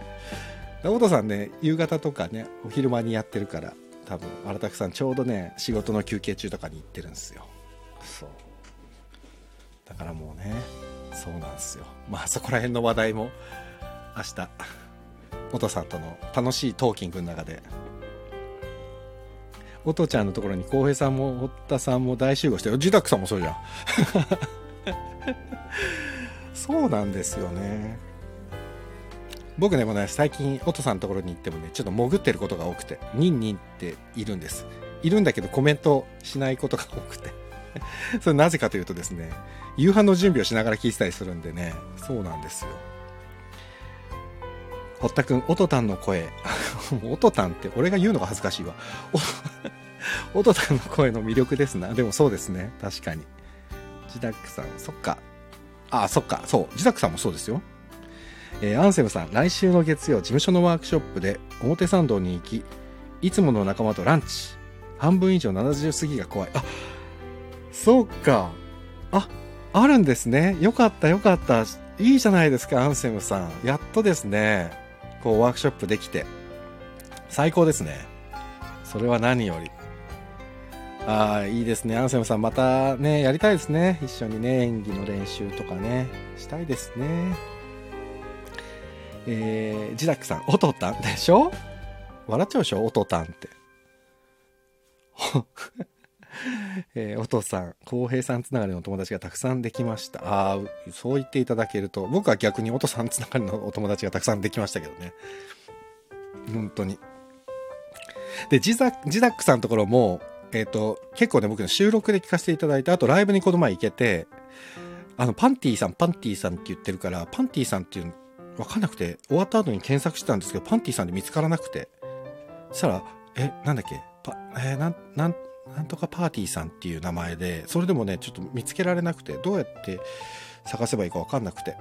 おとさんね、夕方とかね、お昼間にやってるから、多分、荒拓さんちょうどね、仕事の休憩中とかに行ってるんですよ。そう。だからもうね、そうなんですよ。まあそこら辺の話題も、明日、音さんとの楽しいトーキングの中で音ちゃんのところに浩平さんも堀田さんも大集合して自宅さんもそうじゃん そうなんですよね僕ねもね最近音さんのところに行ってもねちょっと潜ってることが多くてニンニンっているんですいるんだけどコメントしないことが多くて それなぜかというとですね夕飯の準備をしながら聞いてたりするんでねそうなんですよ堀田くん、おとたんの声。おとたんって俺が言うのが恥ずかしいわ。おとたんの声の魅力ですな。でもそうですね。確かに。ジダックさん、そっか。あ、そっか。そう。ジダックさんもそうですよ。えー、アンセムさん、来週の月曜、事務所のワークショップで表参道に行き、いつもの仲間とランチ。半分以上70過ぎが怖い。あ、そうか。あ、あるんですね。よかったよかった。いいじゃないですか、アンセムさん。やっとですね。こうワークショップできて、最高ですね。それは何より。ああ、いいですね。アンセムさん、またね、やりたいですね。一緒にね、演技の練習とかね、したいですね。えー、ジダックさん、おとたんでしょ？笑っちゃうでしょ？おとたんって。えー、お父さん、浩平さんつながりのお友達がたくさんできました。ああ、そう言っていただけると、僕は逆にお父さんつながりのお友達がたくさんできましたけどね。本当に。で、ジザジダックさんのところも、えっ、ー、と、結構ね、僕の収録で聞かせていただいて、あとライブにこの前行けて、あの、パンティさん、パンティさんって言ってるから、パンティさんっていう、わかんなくて、終わった後に検索してたんですけど、パンティさんで見つからなくて、そしたら、え、なんだっけ？パ、えー、なん、なん、なんとかパーティーさんっていう名前で、それでもね、ちょっと見つけられなくて、どうやって探せばいいかわかんなくて。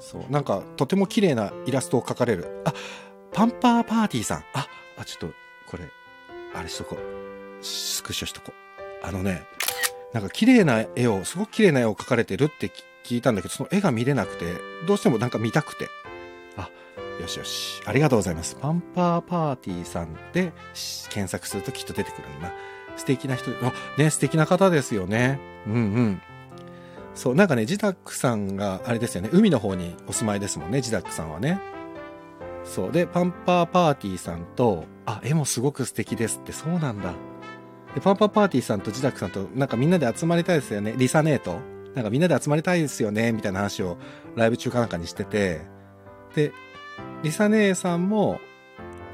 そう、なんか、とても綺麗なイラストを描かれる。あ、パンパーパーティーさん。あ、あ、ちょっと、これ、あれしとこう。スクショしとこう。あのね、なんか綺麗な絵を、すごく綺麗な絵を描かれてるって聞いたんだけど、その絵が見れなくて、どうしてもなんか見たくて。あ、よしよし。ありがとうございます。パンパーパーティーさんで検索するときっと出てくるんだな。素敵な人、あ、ね、素敵な方ですよね。うんうん。そう、なんかね、ジダックさんが、あれですよね、海の方にお住まいですもんね、ジダックさんはね。そう。で、パンパーパーティーさんと、あ、絵もすごく素敵ですって、そうなんだ。で、パンパーパーティーさんとジダックさんと、なんかみんなで集まりたいですよね。リサネート。なんかみんなで集まりたいですよね、みたいな話をライブ中かなんかにしてて。で、リサ姉さんも、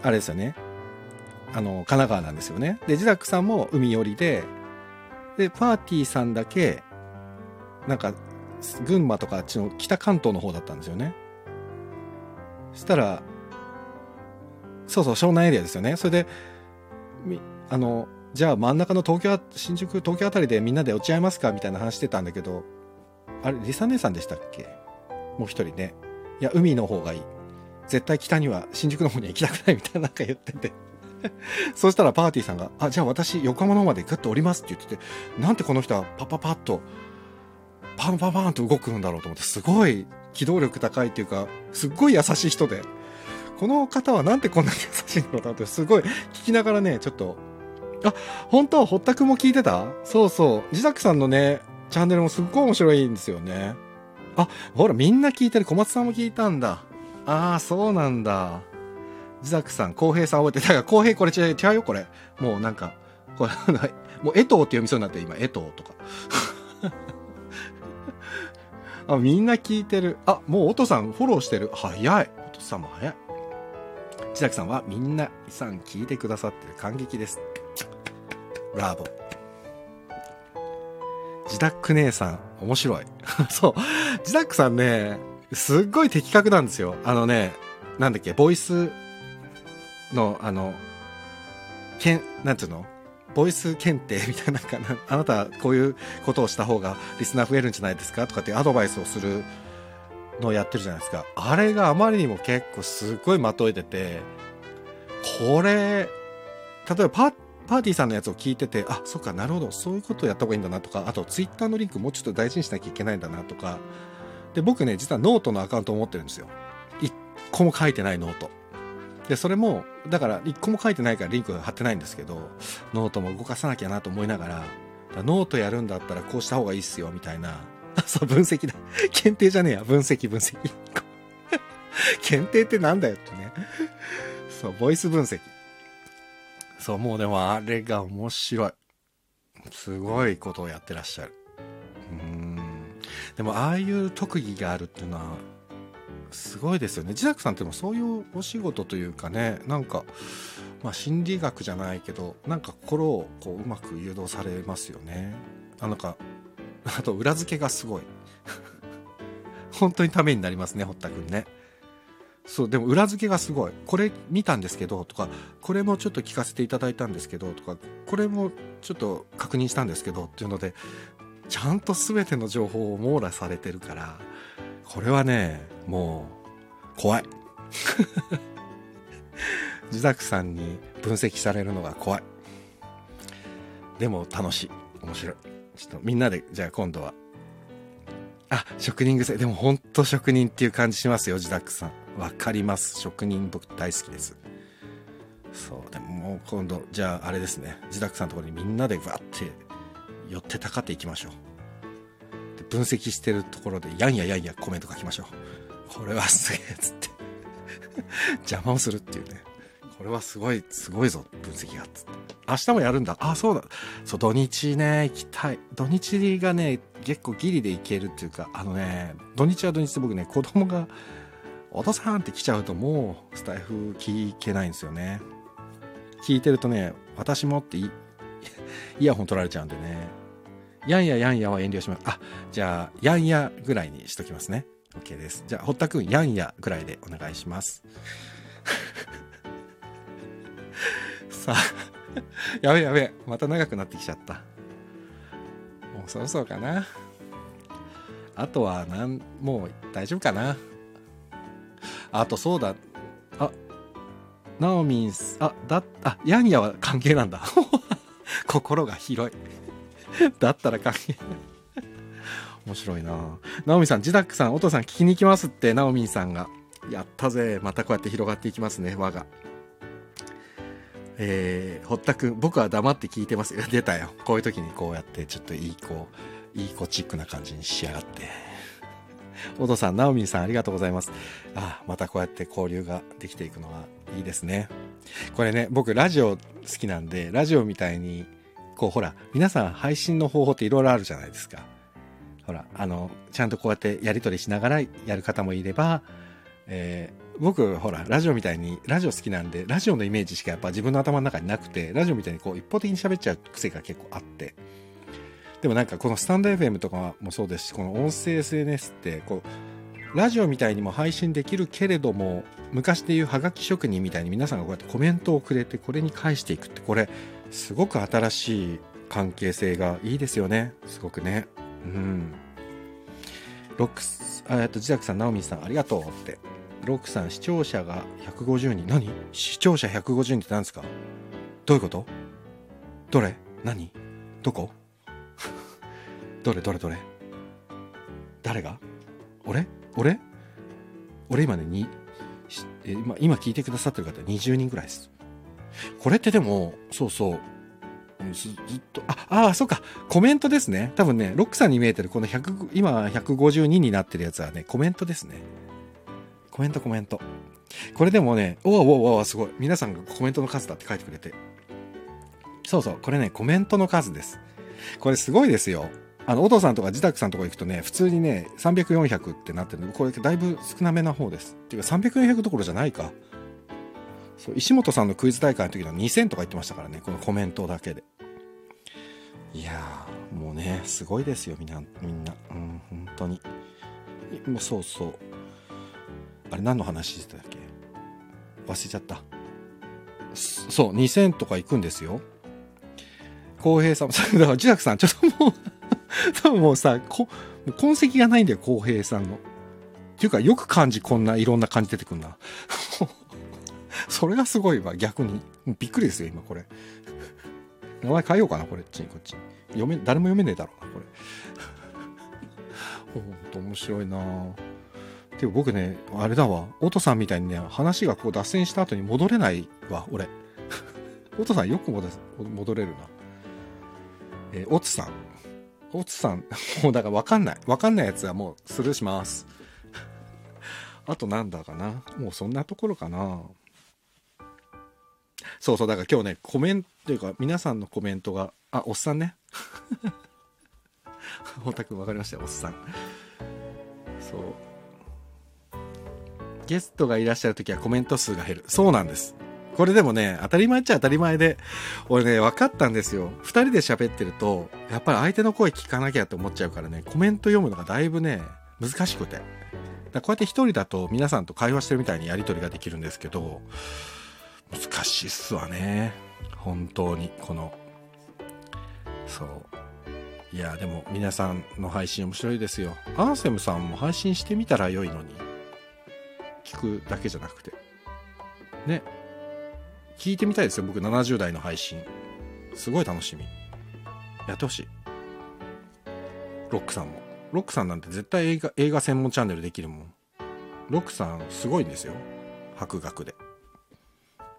あれですよね。あの、神奈川なんですよね。で、ジダックさんも海寄りで、で、パーティーさんだけ、なんか、群馬とかあっちの北関東の方だったんですよね。そしたら、そうそう、湘南エリアですよね。それで、あの、じゃあ真ん中の東京、新宿、東京あたりでみんなで落ち合いますかみたいな話してたんだけど、あれ、リサ姉さんでしたっけ？もう一人ね。いや、海の方がいい。絶対北には、新宿の方には行きたくないみたいななんか言ってて そしたらパーティーさんが、あ、じゃあ私、横浜の方までグッと降りますって言ってて、なんてこの人はパパパッと、パンパンパンと動くんだろうと思って、すごい機動力高いっていうか、すっごい優しい人で、この方はなんてこんなに優しいんだろうと思って、すごい聞きながらね、ちょっとあ、本当？堀田くんも聞いてた？そうそう。自宅さんのね、チャンネルもすっごい面白いんですよね。あ、ほら、みんな聞いてる。小松さんも聞いたんだ。ああ、そうなんだ。自宅さん、浩平さん覚えて。だから、浩平これ違う、違うよ、これ。もうなんか、これ、もう、江藤って読みそうになって、今、江藤とか。あ、みんな聞いてる。あ、もう、おとさんフォローしてる。早い。おとさんも早い。自宅さんは、みんな、さん聞いてくださってる。感激です。ブラボー。自宅姉さん、面白い。そう。自宅さんね、すっごい的確なんですよ。あのね、なんだっけ、ボイスの、あの、けん、なんていうの？ボイス検定みたいな、なあなたこういうことをした方がリスナー増えるんじゃないですか？とかっていうアドバイスをするのをやってるじゃないですか。あれがあまりにも結構すっごい的射てて、これ、例えばパッパーティーさんのやつを聞いてて、あ、そっか、なるほど、そういうことをやった方がいいんだなとか、あと、ツイッターのリンクもうちょっと大事にしなきゃいけないんだなとか、で、僕ね、実はノートのアカウントを持ってるんですよ。一個も書いてないノート。で、それも、だから一個も書いてないからリンク貼ってないんですけど、ノートも動かさなきゃなと思いながら、らノートやるんだったらこうした方がいいっすよ、みたいな。あ そう、分析だ。検定じゃねえや、分析、分析。検定ってなんだよってね。そう、ボイス分析。そう、もうでもあれが面白い。すごいことをやってらっしゃる。うん。でもああいう特技があるっていうのは、すごいですよね。自宅さんってもそういうお仕事というかね、なんか、まあ心理学じゃないけど、なんか心をこううまく誘導されますよね。あなんか、あと裏付けがすごい。本当にためになりますね、堀田くんね。そう、でも裏付けがすごい。これ見たんですけど、とか、これもちょっと聞かせていただいたんですけど、とか、これもちょっと確認したんですけど、っていうので、ちゃんと全ての情報を網羅されてるから、これはね、もう、怖い。自宅さんに分析されるのが怖い。でも楽しい。面白い。ちょっとみんなで、じゃあ今度は。あ、職人癖。でも本当職人っていう感じしますよ、自宅さん。わかります。職人僕大好きです。そう、でももう今度、じゃああれですね。自宅さんのところにみんなでわって寄ってたかっていきましょう。で分析してるところでやんややんやコメント書きましょう。これはすげえっ、つって。邪魔をするっていうね。これはすごい、すごいぞ、分析が、つって。明日もやるんだ。あ、そうだ。そう、土日ね、行きたい。土日がね、結構ギリで行けるっていうか、あのね、土日は土日で僕ね、子供がお父さんって来ちゃうともうスタイフ聞けないんですよね。聞いてるとね、私もって イヤホン取られちゃうんでね。やんややんやは遠慮します。あ、じゃあ、やんやぐらいにしときますね。OK です。じゃあ、堀田くん、やんやぐらいでお願いします。さあ、やべやべ、また長くなってきちゃった。もうそろそろかな。あとは、なん、もう大丈夫かな。あとそうだ。あ、ナオミンス、あ、だ、あ、ヤンヤは関係なんだ。心が広い。だったら関係面白いなナオミさん、ジダックさん、お父さん聞きに行きますって、ナオミンさんが。やったぜ。またこうやって広がっていきますね、輪が。えー、堀田くん、僕は黙って聞いてます。出たよ。こういう時にこうやってちょっといい子、いい子チックな感じに仕上がって。お父さん、ナオミンさんありがとうございます。ああまたこうやって交流ができていくのはいいですね。これね、僕ラジオ好きなんで、ラジオみたいに、こうほら、皆さん配信の方法っていろいろあるじゃないですか。ほら、あの、ちゃんとこうやってやり取りしながらやる方もいれば、えー、僕、ほら、ラジオみたいに、ラジオ好きなんで、ラジオのイメージしかやっぱ自分の頭の中になくて、ラジオみたいにこう一方的に喋っちゃう癖が結構あって、でもなんかこのスタンド FM とかもそうですしこの音声 SNS ってこうラジオみたいにも配信できるけれども昔でいうハガキ職人みたいに皆さんがこうやってコメントをくれてこれに返していくってこれすごく新しい関係性がいいですよね。すごくね。うん。ロックスえっと自宅さんナオミさんありがとうって。ロックさん視聴者が150人。何？視聴者150人って何ですか？どういうこと？どれ？何？どこ？どれどれどれ？誰が？俺？俺？俺今ねにえ今聞いてくださってる方20人ぐらいです。これってでもそうそう。ずずっとああそうか。コメントですね。多分ねロックさんに見えてるこの100今152になってるやつはねコメントですね。コメントコメント。これでもねおおおおすごい。皆さんがコメントの数だって書いてくれて。そうそう。これねコメントの数です。これすごいですよ。あの、お父さんとか自宅さんとか行くとね、普通にね、300、400ってなってるのこれだいぶ少なめな方です。っていうか300、400どころじゃないか。そう、石本さんのクイズ大会の時の2000とか言ってましたからね、このコメントだけで。いやー、もうね、すごいですよ、みんな、みんな。うん、本当に。もうそうそう。あれ何の話してたっけ？忘れちゃった。そう、2000とか行くんですよ。浩平さん、だから自宅さん、ちょっともう 多分もうさ、こ、痕跡がないんだよ、浩平さんの。っていうか、よく漢字こんないろんな漢字出てくんな。それがすごいわ、逆に。びっくりですよ、今これ。名前変えようかな、これ、っちに、こっちに。読め、誰も読めねえだろうな、これ。ほんと面白いなでも僕ね、あれだわ。オトさんみたいにね、話がこう脱線した後に戻れないわ、俺。オトさんよく戻れるな。えー、オツさん。オツさん、もうだからわかんない。わかんないやつはもうスルーします。あとなんだかな。もうそんなところかな。そうそう、だから今日ね、コメントというか、皆さんのコメントが、あ、おっさんね。太田君分かりましたよ、おっさん。そう。ゲストがいらっしゃる時はコメント数が減る。そうなんです。これでもね、当たり前っちゃ当たり前で、俺ね、分かったんですよ。二人で喋ってると、やっぱり相手の声聞かなきゃって思っちゃうからね、コメント読むのがだいぶね、難しくて。だこうやって一人だと皆さんと会話してるみたいにやり取りができるんですけど、難しいっすわね。本当に、この、そう。いや、でも皆さんの配信面白いですよ。アンセムさんも配信してみたら良いのに。聞くだけじゃなくて。ね。聞いてみたいですよ、僕70代の配信。すごい楽しみ。やってほしい。ロックさんも。ロックさんなんて絶対映画、映画専門チャンネルできるもん。ロックさんすごいんですよ。博学で。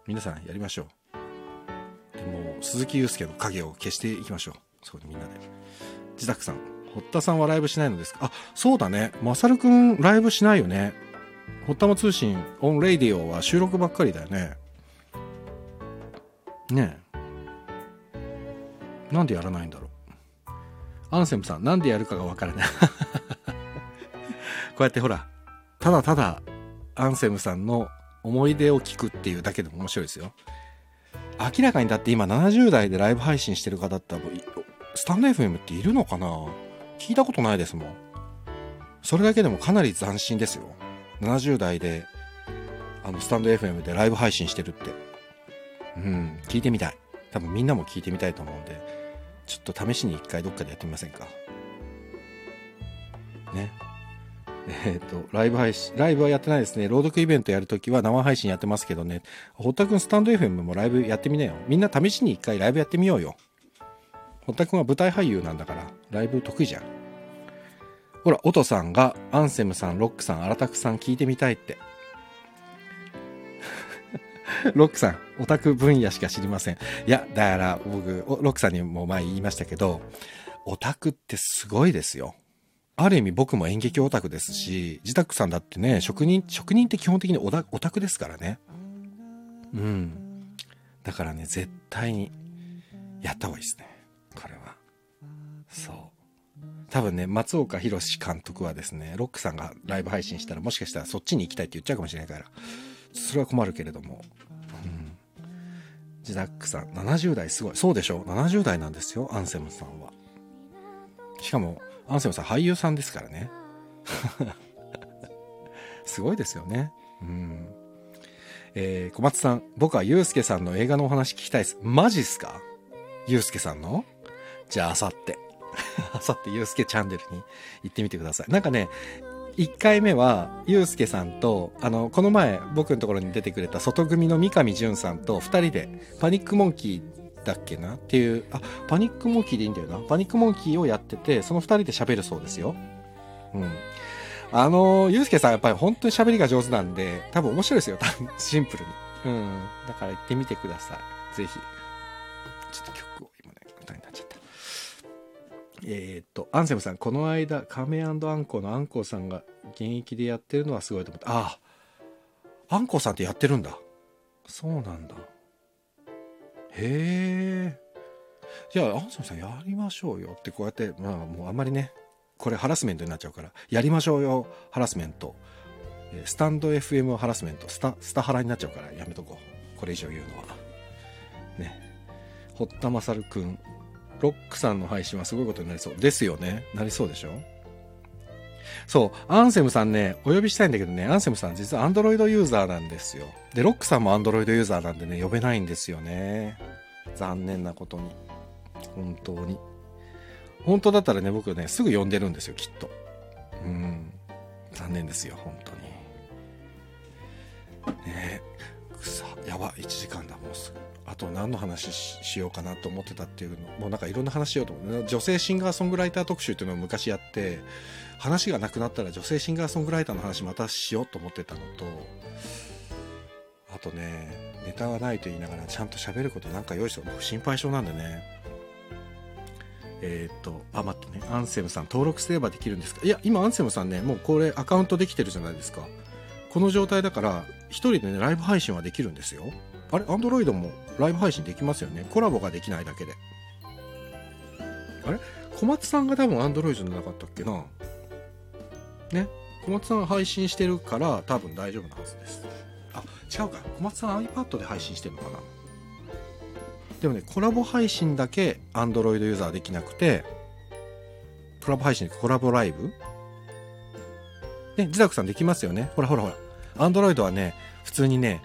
皆さんやりましょう。でも、鈴木祐介の影を消していきましょう。そこにみんなで。自宅さん。堀田さんはライブしないのですか？あ、そうだね。まさるくんライブしないよね。堀田も通信オンレイディオは収録ばっかりだよね。ねえ。なんでやらないんだろう。アンセムさん、なんでやるかがわからない。こうやってほら、ただただ、アンセムさんの思い出を聞くっていうだけでも面白いですよ。明らかにだって今70代でライブ配信してる方ってスタンド FM っているのかな？聞いたことないですもん。それだけでもかなり斬新ですよ。70代で、あの、スタンド FM でライブ配信してるって。うん、聞いてみたい。多分みんなも聞いてみたいと思うんで、ちょっと試しに一回どっかでやってみませんか。ね。えっ、ー、と、ライブ配信、ライブはやってないですね。朗読イベントやるときは生配信やってますけどね。堀田くんスタンド FM もライブやってみなよ。みんな試しに一回ライブやってみようよ。堀田くんは舞台俳優なんだから、ライブ得意じゃん。ほら、オトさんが、アンセムさん、ロックさん、アラタクさん聞いてみたいって。ロックさん、オタク分野しか知りません。いや、だから僕、ロックさんにも前言いましたけど、オタクってすごいですよ。ある意味僕も演劇オタクですし、自宅さんだってね、職人、職人って基本的にオタクですからね。うん。だからね、絶対にやった方がいいですね。これは。そう。多分ね、松岡弘監督はですね、ロックさんがライブ配信したらもしかしたらそっちに行きたいって言っちゃうかもしれないから、それは困るけれども。うん。ジダックさん、70代すごい。そうでしょ ?70 代なんですよ、アンセムさんは。しかも、アンセムさん俳優さんですからね。すごいですよね。うん。えー、小松さん、僕はゆうすけさんの映画のお話聞きたいです。マジっすか？ゆうすけさんの？じゃあ、あさって。あさってゆうすけチャンネルに行ってみてください。なんかね、1回目は、ゆうすけさんと、あの、この前、僕のところに出てくれた外組の三上淳さんと2人で、パニックモンキーだっけな？っていう、あ、パニックモンキーでいいんだよな。パニックモンキーをやってて、その2人で喋るそうですよ。うん。あの、ゆうすけさんやっぱり本当に喋りが上手なんで、多分面白いですよ。多分シンプルに。うん。だから行ってみてください。ぜひ。ちょっとえー、っと、アンセムさん、この間、カメアンコのアンコウさんが現役でやってるのはすごいと思って、ああ、アンコウさんってやってるんだ。そうなんだ。へえ。じゃあ、アンセムさんやりましょうよってこうやって、まあもうあんまりね、これハラスメントになっちゃうから、やりましょうよ、ハラスメント。スタンド FM ハラスメント、スタ、スタハラになっちゃうからやめとこう。これ以上言うのは。ね。堀田勝くん、ロックさんの配信はすごいことになりそう。ですよね。なりそうでしょ？そう、アンセムさんね、お呼びしたいんだけどね、アンセムさん実はアンドロイドユーザーなんですよ。で、ロックさんもアンドロイドユーザーなんでね、呼べないんですよね。残念なことに。本当に。本当だったらね、僕ね、すぐ呼んでるんですよ、きっと。うん。残念ですよ、本当に。ね、さ、やば、1時間だ、もうすぐ。あと何の話しようかなと思ってたっていうの、もうなんかいろんな話しようと思う。女性シンガーソングライター特集っていうのを昔やって、話がなくなったら女性シンガーソングライターの話またしようと思ってたのと、あとね、ネタがないと言いながらちゃんと喋ることなんか用意して僕心配性なんでね。えっ、と、あ、待ってね、アンセムさん登録すればできるんですか？いや、今アンセムさんね、もうこれアカウントできてるじゃないですか。この状態だから、一人でね、ライブ配信はできるんですよ。あれ？アンドロイドもライブ配信できますよね？コラボができないだけで。あれ？小松さんが多分アンドロイドじゃなかったっけな？ね？小松さん配信してるから多分大丈夫なはずです。あ、違うか。小松さん iPad で配信してるのかな？でもね、コラボ配信だけ Android ユーザーできなくて、コラボ配信、コラボライブね、自宅さんできますよね。ほらほらほら。Android はね、普通にね、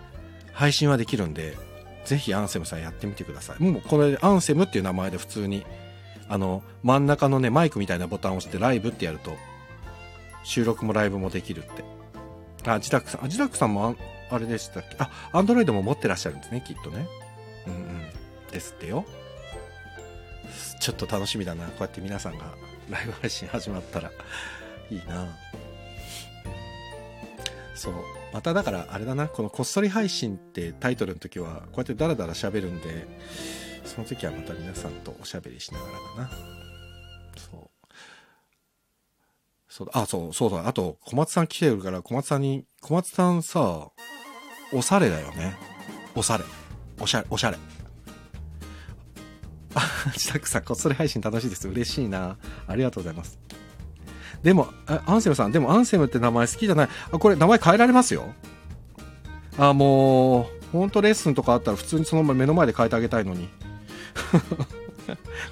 配信はできるんで、ぜひアンセムさんやってみてください。もうこれアンセムっていう名前で普通に、あの、真ん中のね、マイクみたいなボタンを押してライブってやると、収録もライブもできるって。あ、自宅さん、あ、自宅さんもあれでしたっけ？あ、アンドロイドも持ってらっしゃるんですね、きっとね。うんうん。ですってよ。ちょっと楽しみだな。こうやって皆さんがライブ配信始まったらいいな。そう。まただからあれだな。このこっそり配信ってタイトルの時はこうやってダラダラ喋るんで、その時はまた皆さんとおしゃべりしながらだな。そう。そう、あ、そう、そうだ。あと、小松さん来てるから、小松さんに、小松さんさ、おしゃれだよね。おしゃれ。おしゃれ、おしゃれ。あ、自宅さん、こっそり配信楽しいです。嬉しいな。ありがとうございます。でも、アンセムさん、でもアンセムって名前好きじゃない。あ、これ名前変えられますよ。あ、もう、ほんとレッスンとかあったら普通にそのまま目の前で変えてあげたいのに。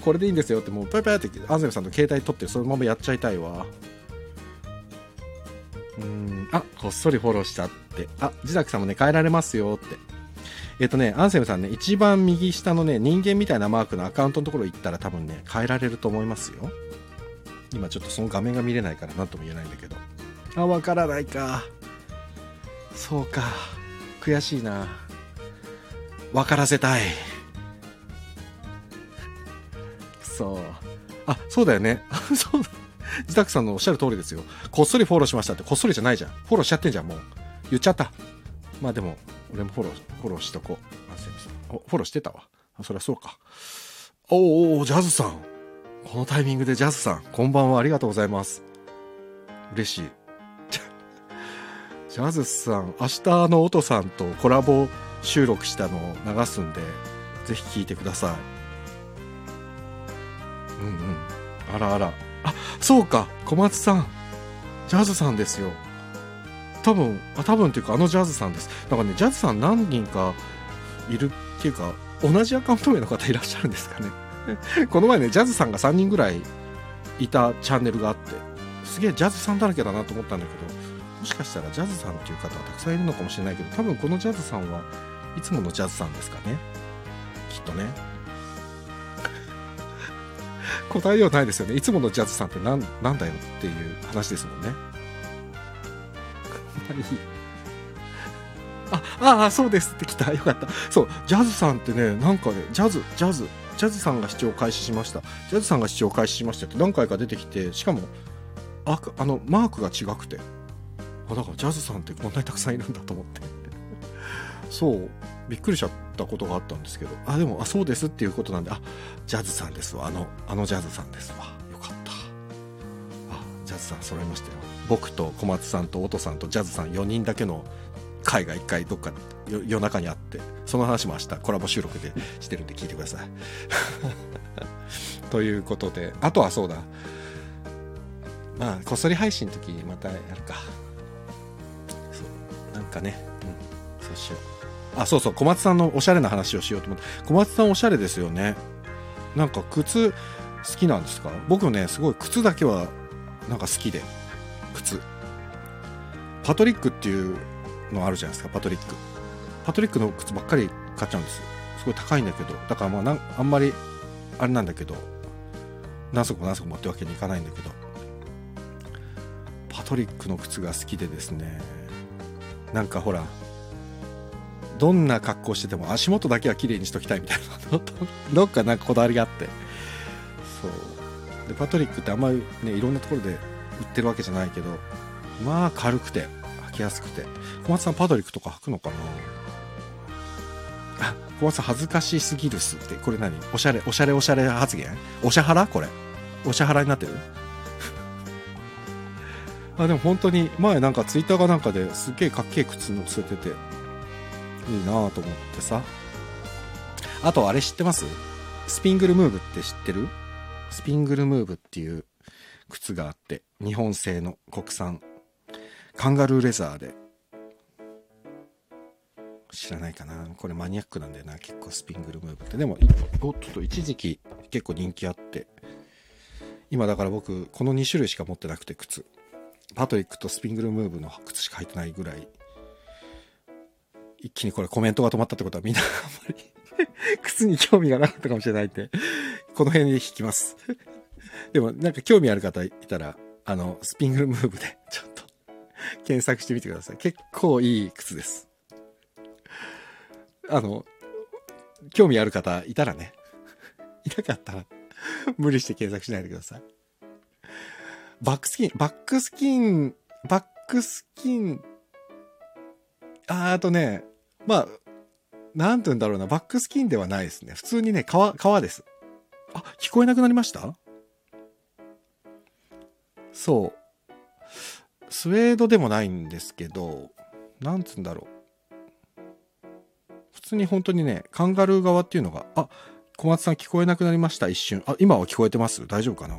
これでいいんですよってもうパイパイってアンセムさんの携帯取ってそのままやっちゃいたいわ。うん、あ、こっそりフォローしたって。あ、自宅さんもね、変えられますよって。えっとね、アンセムさんね、一番右下のね、人間みたいなマークのアカウントのところ行ったら多分ね、変えられると思いますよ。今ちょっとその画面が見れないから何とも言えないんだけど。あ、わからないか。そうか。悔しいな。わからせたい。そう。あ、そうだよね。そうだ。自宅さんのおっしゃる通りですよ。こっそりフォローしましたって、こっそりじゃないじゃん。フォローしちゃってんじゃん、もう。言っちゃった。まあでも、俺もフォロー、フォローしとこう。フォローしてたわ。そりゃそうか。おおジャズさん。このタイミングでジャズさん、こんばんはありがとうございます。嬉しい。ジャズさん、明日の音さんとコラボ収録したのを流すんで、ぜひ聴いてください。うんうん。あらあら。あ、そうか、小松さん。ジャズさんですよ。多分、あ、多分っていうかあのジャズさんです。なんかね、ジャズさん何人かいるっていうか、同じアカウント名の方いらっしゃるんですかね。この前ね、ジャズさんが3人ぐらいいたチャンネルがあってすげえジャズさんだらけだなと思ったんだけどもしかしたらジャズさんっていう方はたくさんいるのかもしれないけど多分このジャズさんはいつものジャズさんですかね。きっとね。答えようないですよね。いつものジャズさんって何なんだよっていう話ですもんね。あああそうですって来た。よかった。そうジャズさんってねなんかねジャズジャズジャズさんが視聴開始しました。ジャズさんが視聴開始しましたって何回か出てきてしかもああのマークが違くて。あだからジャズさんってこんなにたくさんいるんだと思って。そうびっくりしちゃったことがあったんですけど。あでもあそうですっていうことなんであジャズさんですわ。あのあのジャズさんですわ。よかった。あジャズさん揃いましたよ。僕と小松さんと音さんとジャズさん4人だけの会が1回どっか夜中にあってその話も明日コラボ収録でしてるんで聞いてください。ということであとはそうだ。まあこっそり配信の時にまたやるか。そう。なんかね。うん。そうしよう。あそうそう。小松さんのおしゃれな話をしようと思って。小松さんおしゃれですよね。なんか靴好きなんですか？僕ねすごい靴だけはなんか好きで。靴。パトリックっていうのあるじゃないですかパトリック。パトリックの靴ばっかり買っちゃうんですすごい高いんだけどだからまあなあんまりあれなんだけど何足も何足もってわけにいかないんだけどパトリックの靴が好きでですねなんかほらどんな格好してても足元だけは綺麗にしときたいみたいな どっかなんかこだわりがあって。そう。でパトリックってあんまりねいろんなところで売ってるわけじゃないけどまあ軽くて履きやすくて。小松さんパトリックとか履くのかな？あ小松さん恥ずかしすぎるっすって。これ何？おしゃれおしゃれおしゃれ発言？おしゃはら？これ。おしゃはらになってる？あでも本当に前なんかツイッターかなんかですっげえかっけえ靴載せてていいなぁと思ってさ。あとあれ知ってます？スピングルムーブって知ってる？スピングルムーブっていう靴があって日本製の国産。カンガルーレザーで知らないかな。これマニアックなんだよな。結構スピングルムーブって。でもおっと一時期結構人気あって。今だから僕この2種類しか持ってなくて靴。パトリックとスピングルムーブの靴しか入ってないぐらい。一気にこれコメントが止まったってことはみんな あんまり 靴に興味がなかったかもしれないって。この辺で引きます。でもなんか興味ある方いたらあのスピングルムーブでちょっと 検索してみてください。結構いい靴です。あの興味ある方いたらね いなかったら無理して検索しないでくださいバックスキン、バックスキン、バックスキン、ああとね、まあ、なんて言うんだろうな、バックスキンではないですね。普通にね、革、革です。あ、聞こえなくなりました？そう。スウェードでもないんですけど、なんつうんだろう。普通に本当にね、カンガルー側っていうのが、あ、小松さん聞こえなくなりました、一瞬。あ、今は聞こえてます？大丈夫かな？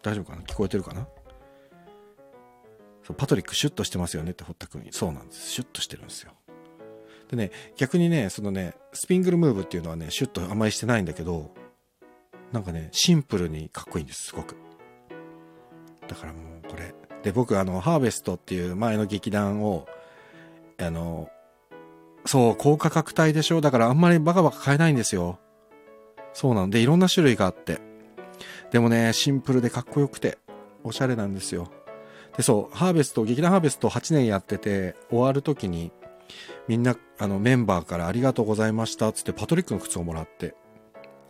大丈夫かな？聞こえてるかな？そうパトリックシュッとしてますよね？って堀田君そうなんです。シュッとしてるんですよ。でね逆にねそのねスピングルムーブっていうのはねシュッとあまりしてないんだけどなんかねシンプルにかっこいいんですすごく。だからもうこれ。で僕あのハーベストっていう前の劇団をあのそう高価格帯でしょ？だからあんまりバカバカ買えないんですよそうなんでいろんな種類があってでもね、シンプルでかっこよくて、おしゃれなんですよ。で、そう、ハーベスト、劇団ハーベスト8年やってて、終わる時に、みんな、あの、メンバーからありがとうございました、つってパトリックの靴をもらって、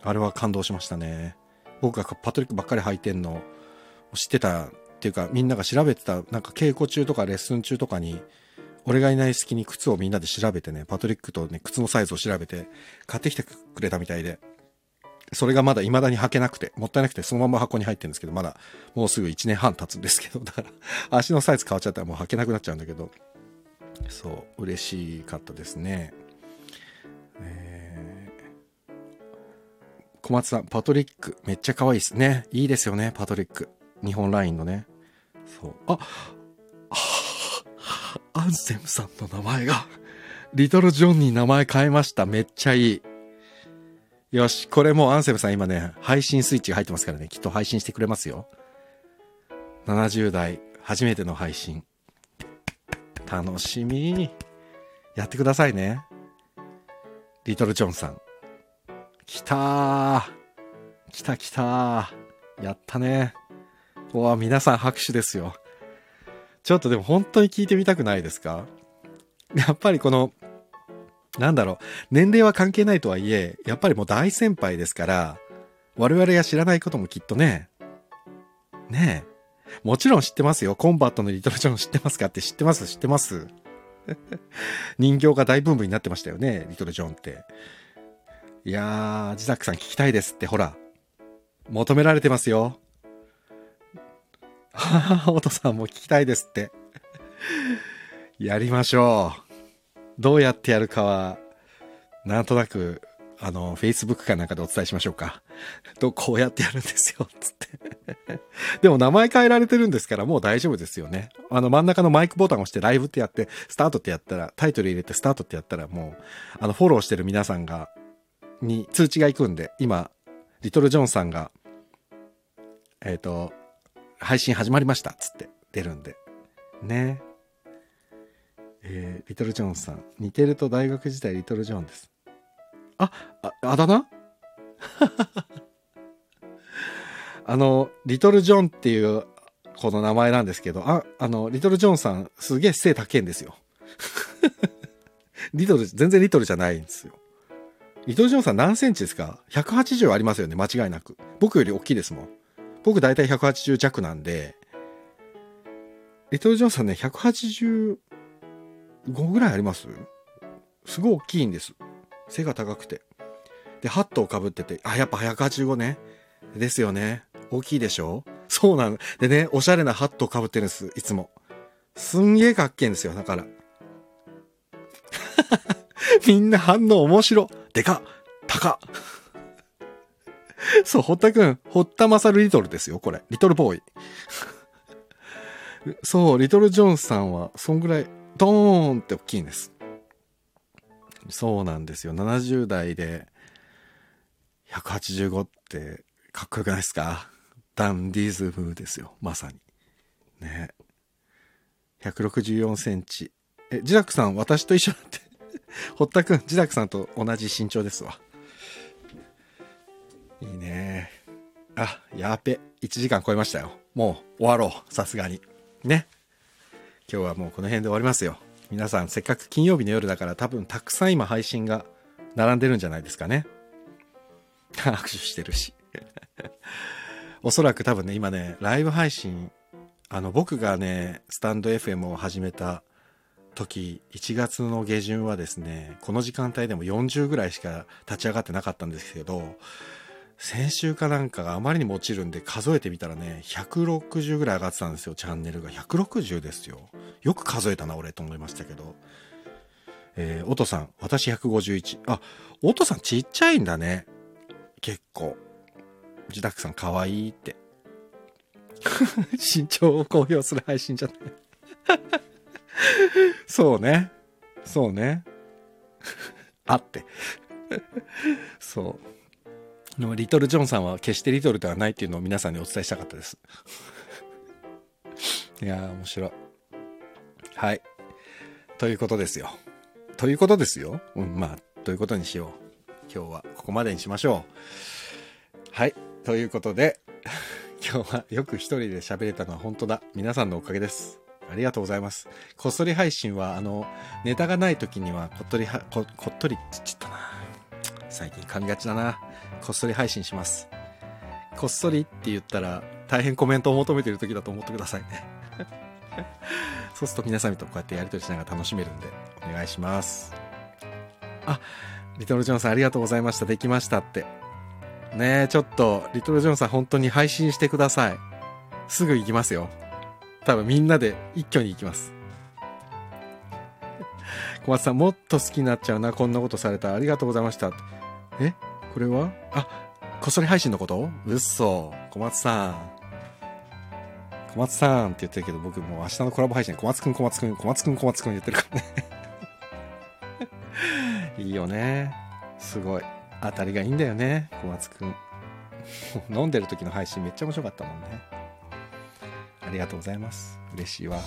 あれは感動しましたね。僕がパトリックばっかり履いてんの知ってたっていうか、みんなが調べてた、なんか稽古中とかレッスン中とかに、俺がいない隙に靴をみんなで調べてね、パトリックとね、靴のサイズを調べて、買ってきてくれたみたいで、それがまだ未だに履けなくて、もったいなくてそのまま箱に入ってるんですけど、まだもうすぐ1年半経つんですけど、だから足のサイズ変わっちゃったらもう履けなくなっちゃうんだけど、そう、嬉しかったですね。小松さん、パトリック、めっちゃ可愛いですね。いいですよね、パトリック。日本ラインのね。そう。あ、アンセムさんの名前が、リトル・ジョンに名前変えました。めっちゃいい。よし、これもうアンセムさん今ね、配信スイッチが入ってますからね、きっと配信してくれますよ。70代、初めての配信。楽しみ。やってくださいね。リトルジョンさん。来たー。来た来たー。やったね。うわ、皆さん拍手ですよ。ちょっとでも本当に聞いてみたくないですか？やっぱりこの、なんだろう、年齢は関係ないとはいえ、やっぱりもう大先輩ですから、我々が知らないこともきっとね、ねえ。もちろん知ってますよ。コンバットのリトルジョン知ってますかって知ってます？知ってます？人形が大ブームになってましたよね、リトルジョンって。いやー、ジザックさん聞きたいですって、ほら。求められてますよ。はは、おとさんも聞きたいですって。やりましょう。どうやってやるかは、なんとなく、あの、Facebook かなんかでお伝えしましょうか。と、こうやってやるんですよ、つって。でも名前変えられてるんですから、もう大丈夫ですよね。あの、真ん中のマイクボタンを押してライブってやって、スタートってやったら、タイトル入れてスタートってやったら、もう、あの、フォローしてる皆さんが、に通知が行くんで、今、リトルジョンさんが、えっ、ー、と、配信始まりました、つって出るんで。ね。えー、リトルジョンさん。似てると大学時代リトルジョンです。あ、あ、あだ名？あの、リトルジョンっていうこの名前なんですけど、あ、あの、リトルジョンさんすげえ背高いんですよ。リトル、全然リトルじゃないんですよ。リトルジョンさん何センチですか ?180 ありますよね、間違いなく。僕より大きいですもん。僕大体180弱なんで、リトル・ジョンさんね、185ぐらいあります？すごい大きいんです。背が高くて。で、ハットをかぶってて、あ、やっぱ185ね。ですよね。大きいでしょ？そうなの。でね、おしゃれなハットをかぶってるんです、いつも。すんげえかっけえんですよ、だから。みんな反応面白。でかっ高っ そう、堀田くん、堀田勝リトルですよ、これ。リトルボーイ。そう、リトルジョンさんは、そんぐらい、ドーンって大きいんです。そうなんですよ。70代で、185ってかっこよくないですか？ダンディズムですよ。まさに。ね。164センチ。え、ジダクさん、私と一緒だって。堀田くん、ジダクさんと同じ身長ですわ。いいね。あ、やべ。1時間超えましたよ。もう終わろう。さすがに。ね。今日はもうこの辺で終わりますよ。皆さん、せっかく金曜日の夜だから多分たくさん今配信が並んでるんじゃないですかね。握手してるし。おそらく多分ね、今ね、ライブ配信、あの、僕がね、スタンド FM を始めた時、1月の下旬はですね、この時間帯でも40ぐらいしか立ち上がってなかったんですけど、先週かなんかがあまりにも落ちるんで数えてみたらね、160ぐらい上がってたんですよ、チャンネルが。160ですよ。よく数えたな、俺、と思いましたけど。えー、おとさん、私151。あ、おとさんちっちゃいんだね。結構。自宅さん可愛いって。身長を公表する配信じゃない そうね。そうね。あって。そう。のリトル・ジョンさんは決してリトルではないっていうのを皆さんにお伝えしたかったです。いやー、面白い。はい。ということですよ。ということですよ。うん、まあ、ということにしよう。今日はここまでにしましょう。はい。ということで、今日はよく一人で喋れたのは本当だ。皆さんのおかげです。ありがとうございます。こっそり配信は、あの、ネタがない時にはこっとりは、こ、こっとりって言っちゃったな。最近噛みがちだな。こっそり配信します。こっそりって言ったら、大変コメントを求めてる時だと思ってくださいね。そうすると皆さんとこうやってやりとりしながら楽しめるんで、お願いします。あ、リトルジョンさんありがとうございました。できましたって。ねえ、ちょっと、リトルジョンさん本当に配信してください。すぐ行きますよ。多分みんなで一挙に行きます。小松さん、もっと好きになっちゃうな。こんなことされた。ありがとうございました。え？これは？あ、こっそり配信のこと？うっそ。小松さん。小松さんって言ってるけど、僕もう明日のコラボ配信、小松くん小松くん、小松くん小松くん言ってるからね いいよね。すごい。当たりがいいんだよね小松くん 飲んでる時の配信めっちゃ面白かったもんねありがとうございます嬉しいわ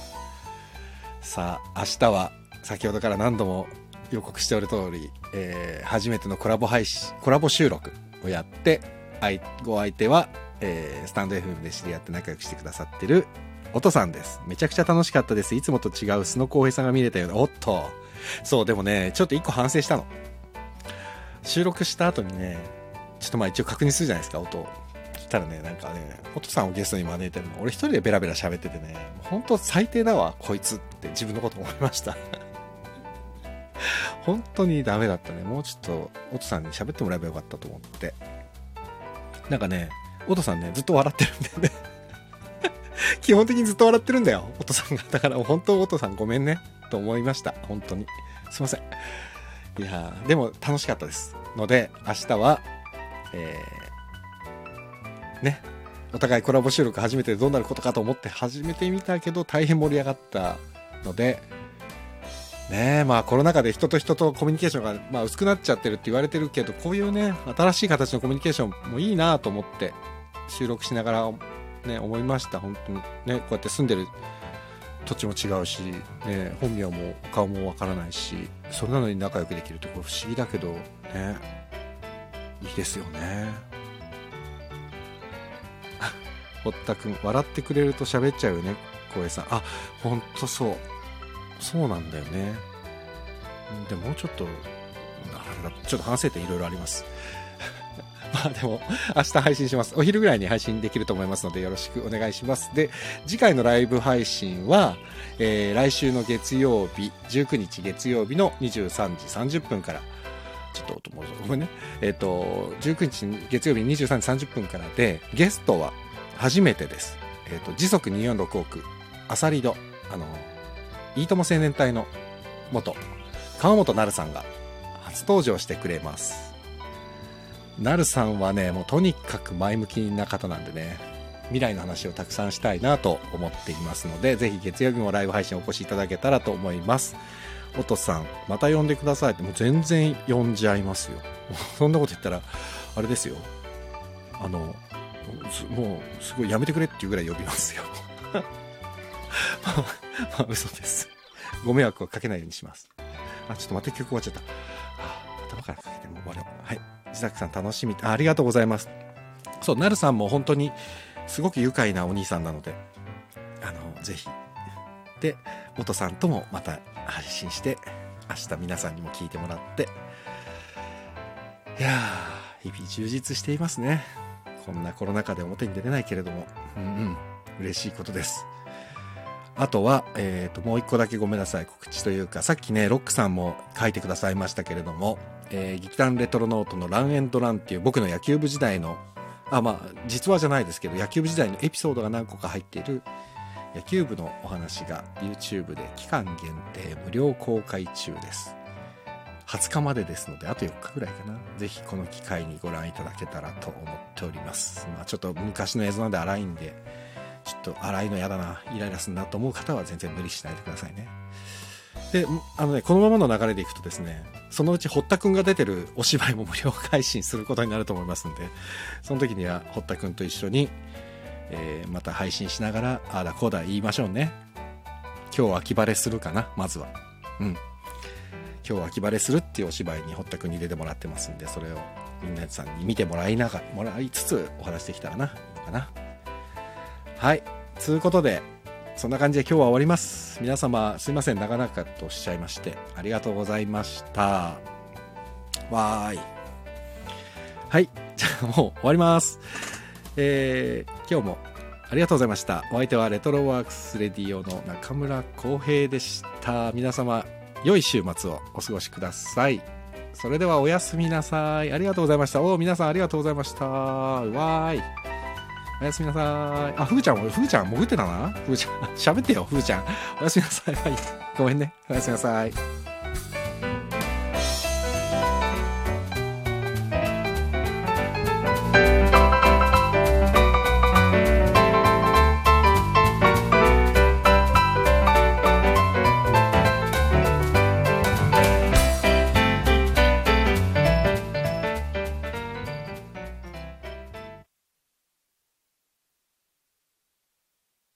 さあ明日は先ほどから何度も予告しておる通り、えー、初めてのコラボ配信コラボ収録をやってご相手は、えー、スタンド FM で知り合って仲良くしてくださってるおとさんです。めちゃくちゃ楽しかったです。いつもと違う素の浩平さんが見れたような。おっと。そう、でもね、ちょっと一個反省したの。収録した後にね、ちょっとまあ一応確認するじゃないですか、音。そしたらね、なんかね、おとさんをゲストに招いてるの。俺一人でベラベラ喋っててね、本当最低だわ、こいつって自分のこと思いました。本当にダメだったね。もうちょっと、おとさんに喋ってもらえばよかったと思って。なんかね、おとさんね、ずっと笑ってるんだよね 基本的にずっと笑ってるんだよ、おとさんが。だから本当おとさんごめんね、と思いました。本当に。すいません。いやでも楽しかったです。ので、明日は、えー、ね、お互いコラボ収録初めてどうなることかと思って始めてみたけど、大変盛り上がったので、ねまあコロナ禍で人と人とコミュニケーションが、まあ、薄くなっちゃってるって言われてるけど、こういうね、新しい形のコミュニケーションもいいなと思って収録しながらね、思いました、本当に。ね、こうやって住んでる土地も違うし、ね、本名も顔もわからないし、それなのに仲良くできるってこれ不思議だけど、ね、いいですよね。堀田くん、笑ってくれると喋っちゃうよね、小江さん。あ、ほんとそう。そうなんだよね。でもうちょっと、ちょっと反省点いろいろあります。まあでも、明日配信します。お昼ぐらいに配信できると思いますので、よろしくお願いします。で、次回のライブ配信は、えー、来週の月曜日、19日月曜日の23時30分から、ちょっとごめんね。えっ、ー、と、19日月曜日23時30分からで、ゲストは初めてです。えっ、ー、と、時速246億、アサリド、あの、いいとも青年隊の元、川本なるさんが初登場してくれます。なるさんはね、もうとにかく前向きな方なんでね、未来の話をたくさんしたいなと思っていますので、ぜひ月曜日もライブ配信お越しいただけたらと思います。おとさん、また呼んでくださいって、もう全然呼んじゃいますよ。そんなこと言ったら、あれですよ。あの、もう、すごいやめてくれっていうぐらい呼びますよ。まあ、嘘です。ご迷惑をかけないようにします。あ、ちょっと待って、曲終わっちゃった。頭からかけても終わろう。はい。自宅さん楽しみあ。ありがとうございます。そう、なるさんも本当にすごく愉快なお兄さんなので、あの、ぜひ。で、音さんともまた配信して、明日皆さんにも聞いてもらって、いやー、日々充実していますね。こんなコロナ禍で表に出れないけれども、うんうん、嬉しいことです。あとは、えっ、ー、と、もう一個だけごめんなさい。告知というか、さっきね、ロックさんも書いてくださいましたけれども、えー、劇団レトロノートのランエンドランっていう僕の野球部時代の、あ、まあ、実話じゃないですけど、野球部時代のエピソードが何個か入っている野球部のお話が YouTube で期間限定無料公開中です。20日までですので、あと4日ぐらいかな。ぜひこの機会にご覧いただけたらと思っております。まあちょっと昔の映像なんで荒いんで、ちょっと荒いの嫌だな、イライラするなと思う方は全然無理しないでくださいね。で、あのね、このままの流れでいくとですね、そのうち堀田くんが出てるお芝居も無料配信することになると思いますんで、その時には堀田くんと一緒に、えー、また配信しながら、ああだこうだ言いましょうね。今日は秋晴れするかな、まずは。うん。今日は秋晴れするっていうお芝居に堀田くんに出てもらってますんで、それをみんなさんに見てもらいながら、もらいつつお話できたらな、いいのかな。はい。つうことで、そんな感じで今日は終わります。皆様、すいません、長々とおっしゃいまして、ありがとうございました。わーい。はい、じゃあもう終わります。えー、今日もありがとうございました。お相手はレトロワークスレディオの中村浩平でした。皆様、良い週末をお過ごしください。それではおやすみなさい。ありがとうございました。お皆さんありがとうございました。わーい。おやすみなさい。あ、ふーちゃん、ふーちゃん潜ってたなふーちゃん。喋ってよ、ふーちゃん。おやすみなさい。はい。ごめんね。おやすみなさい。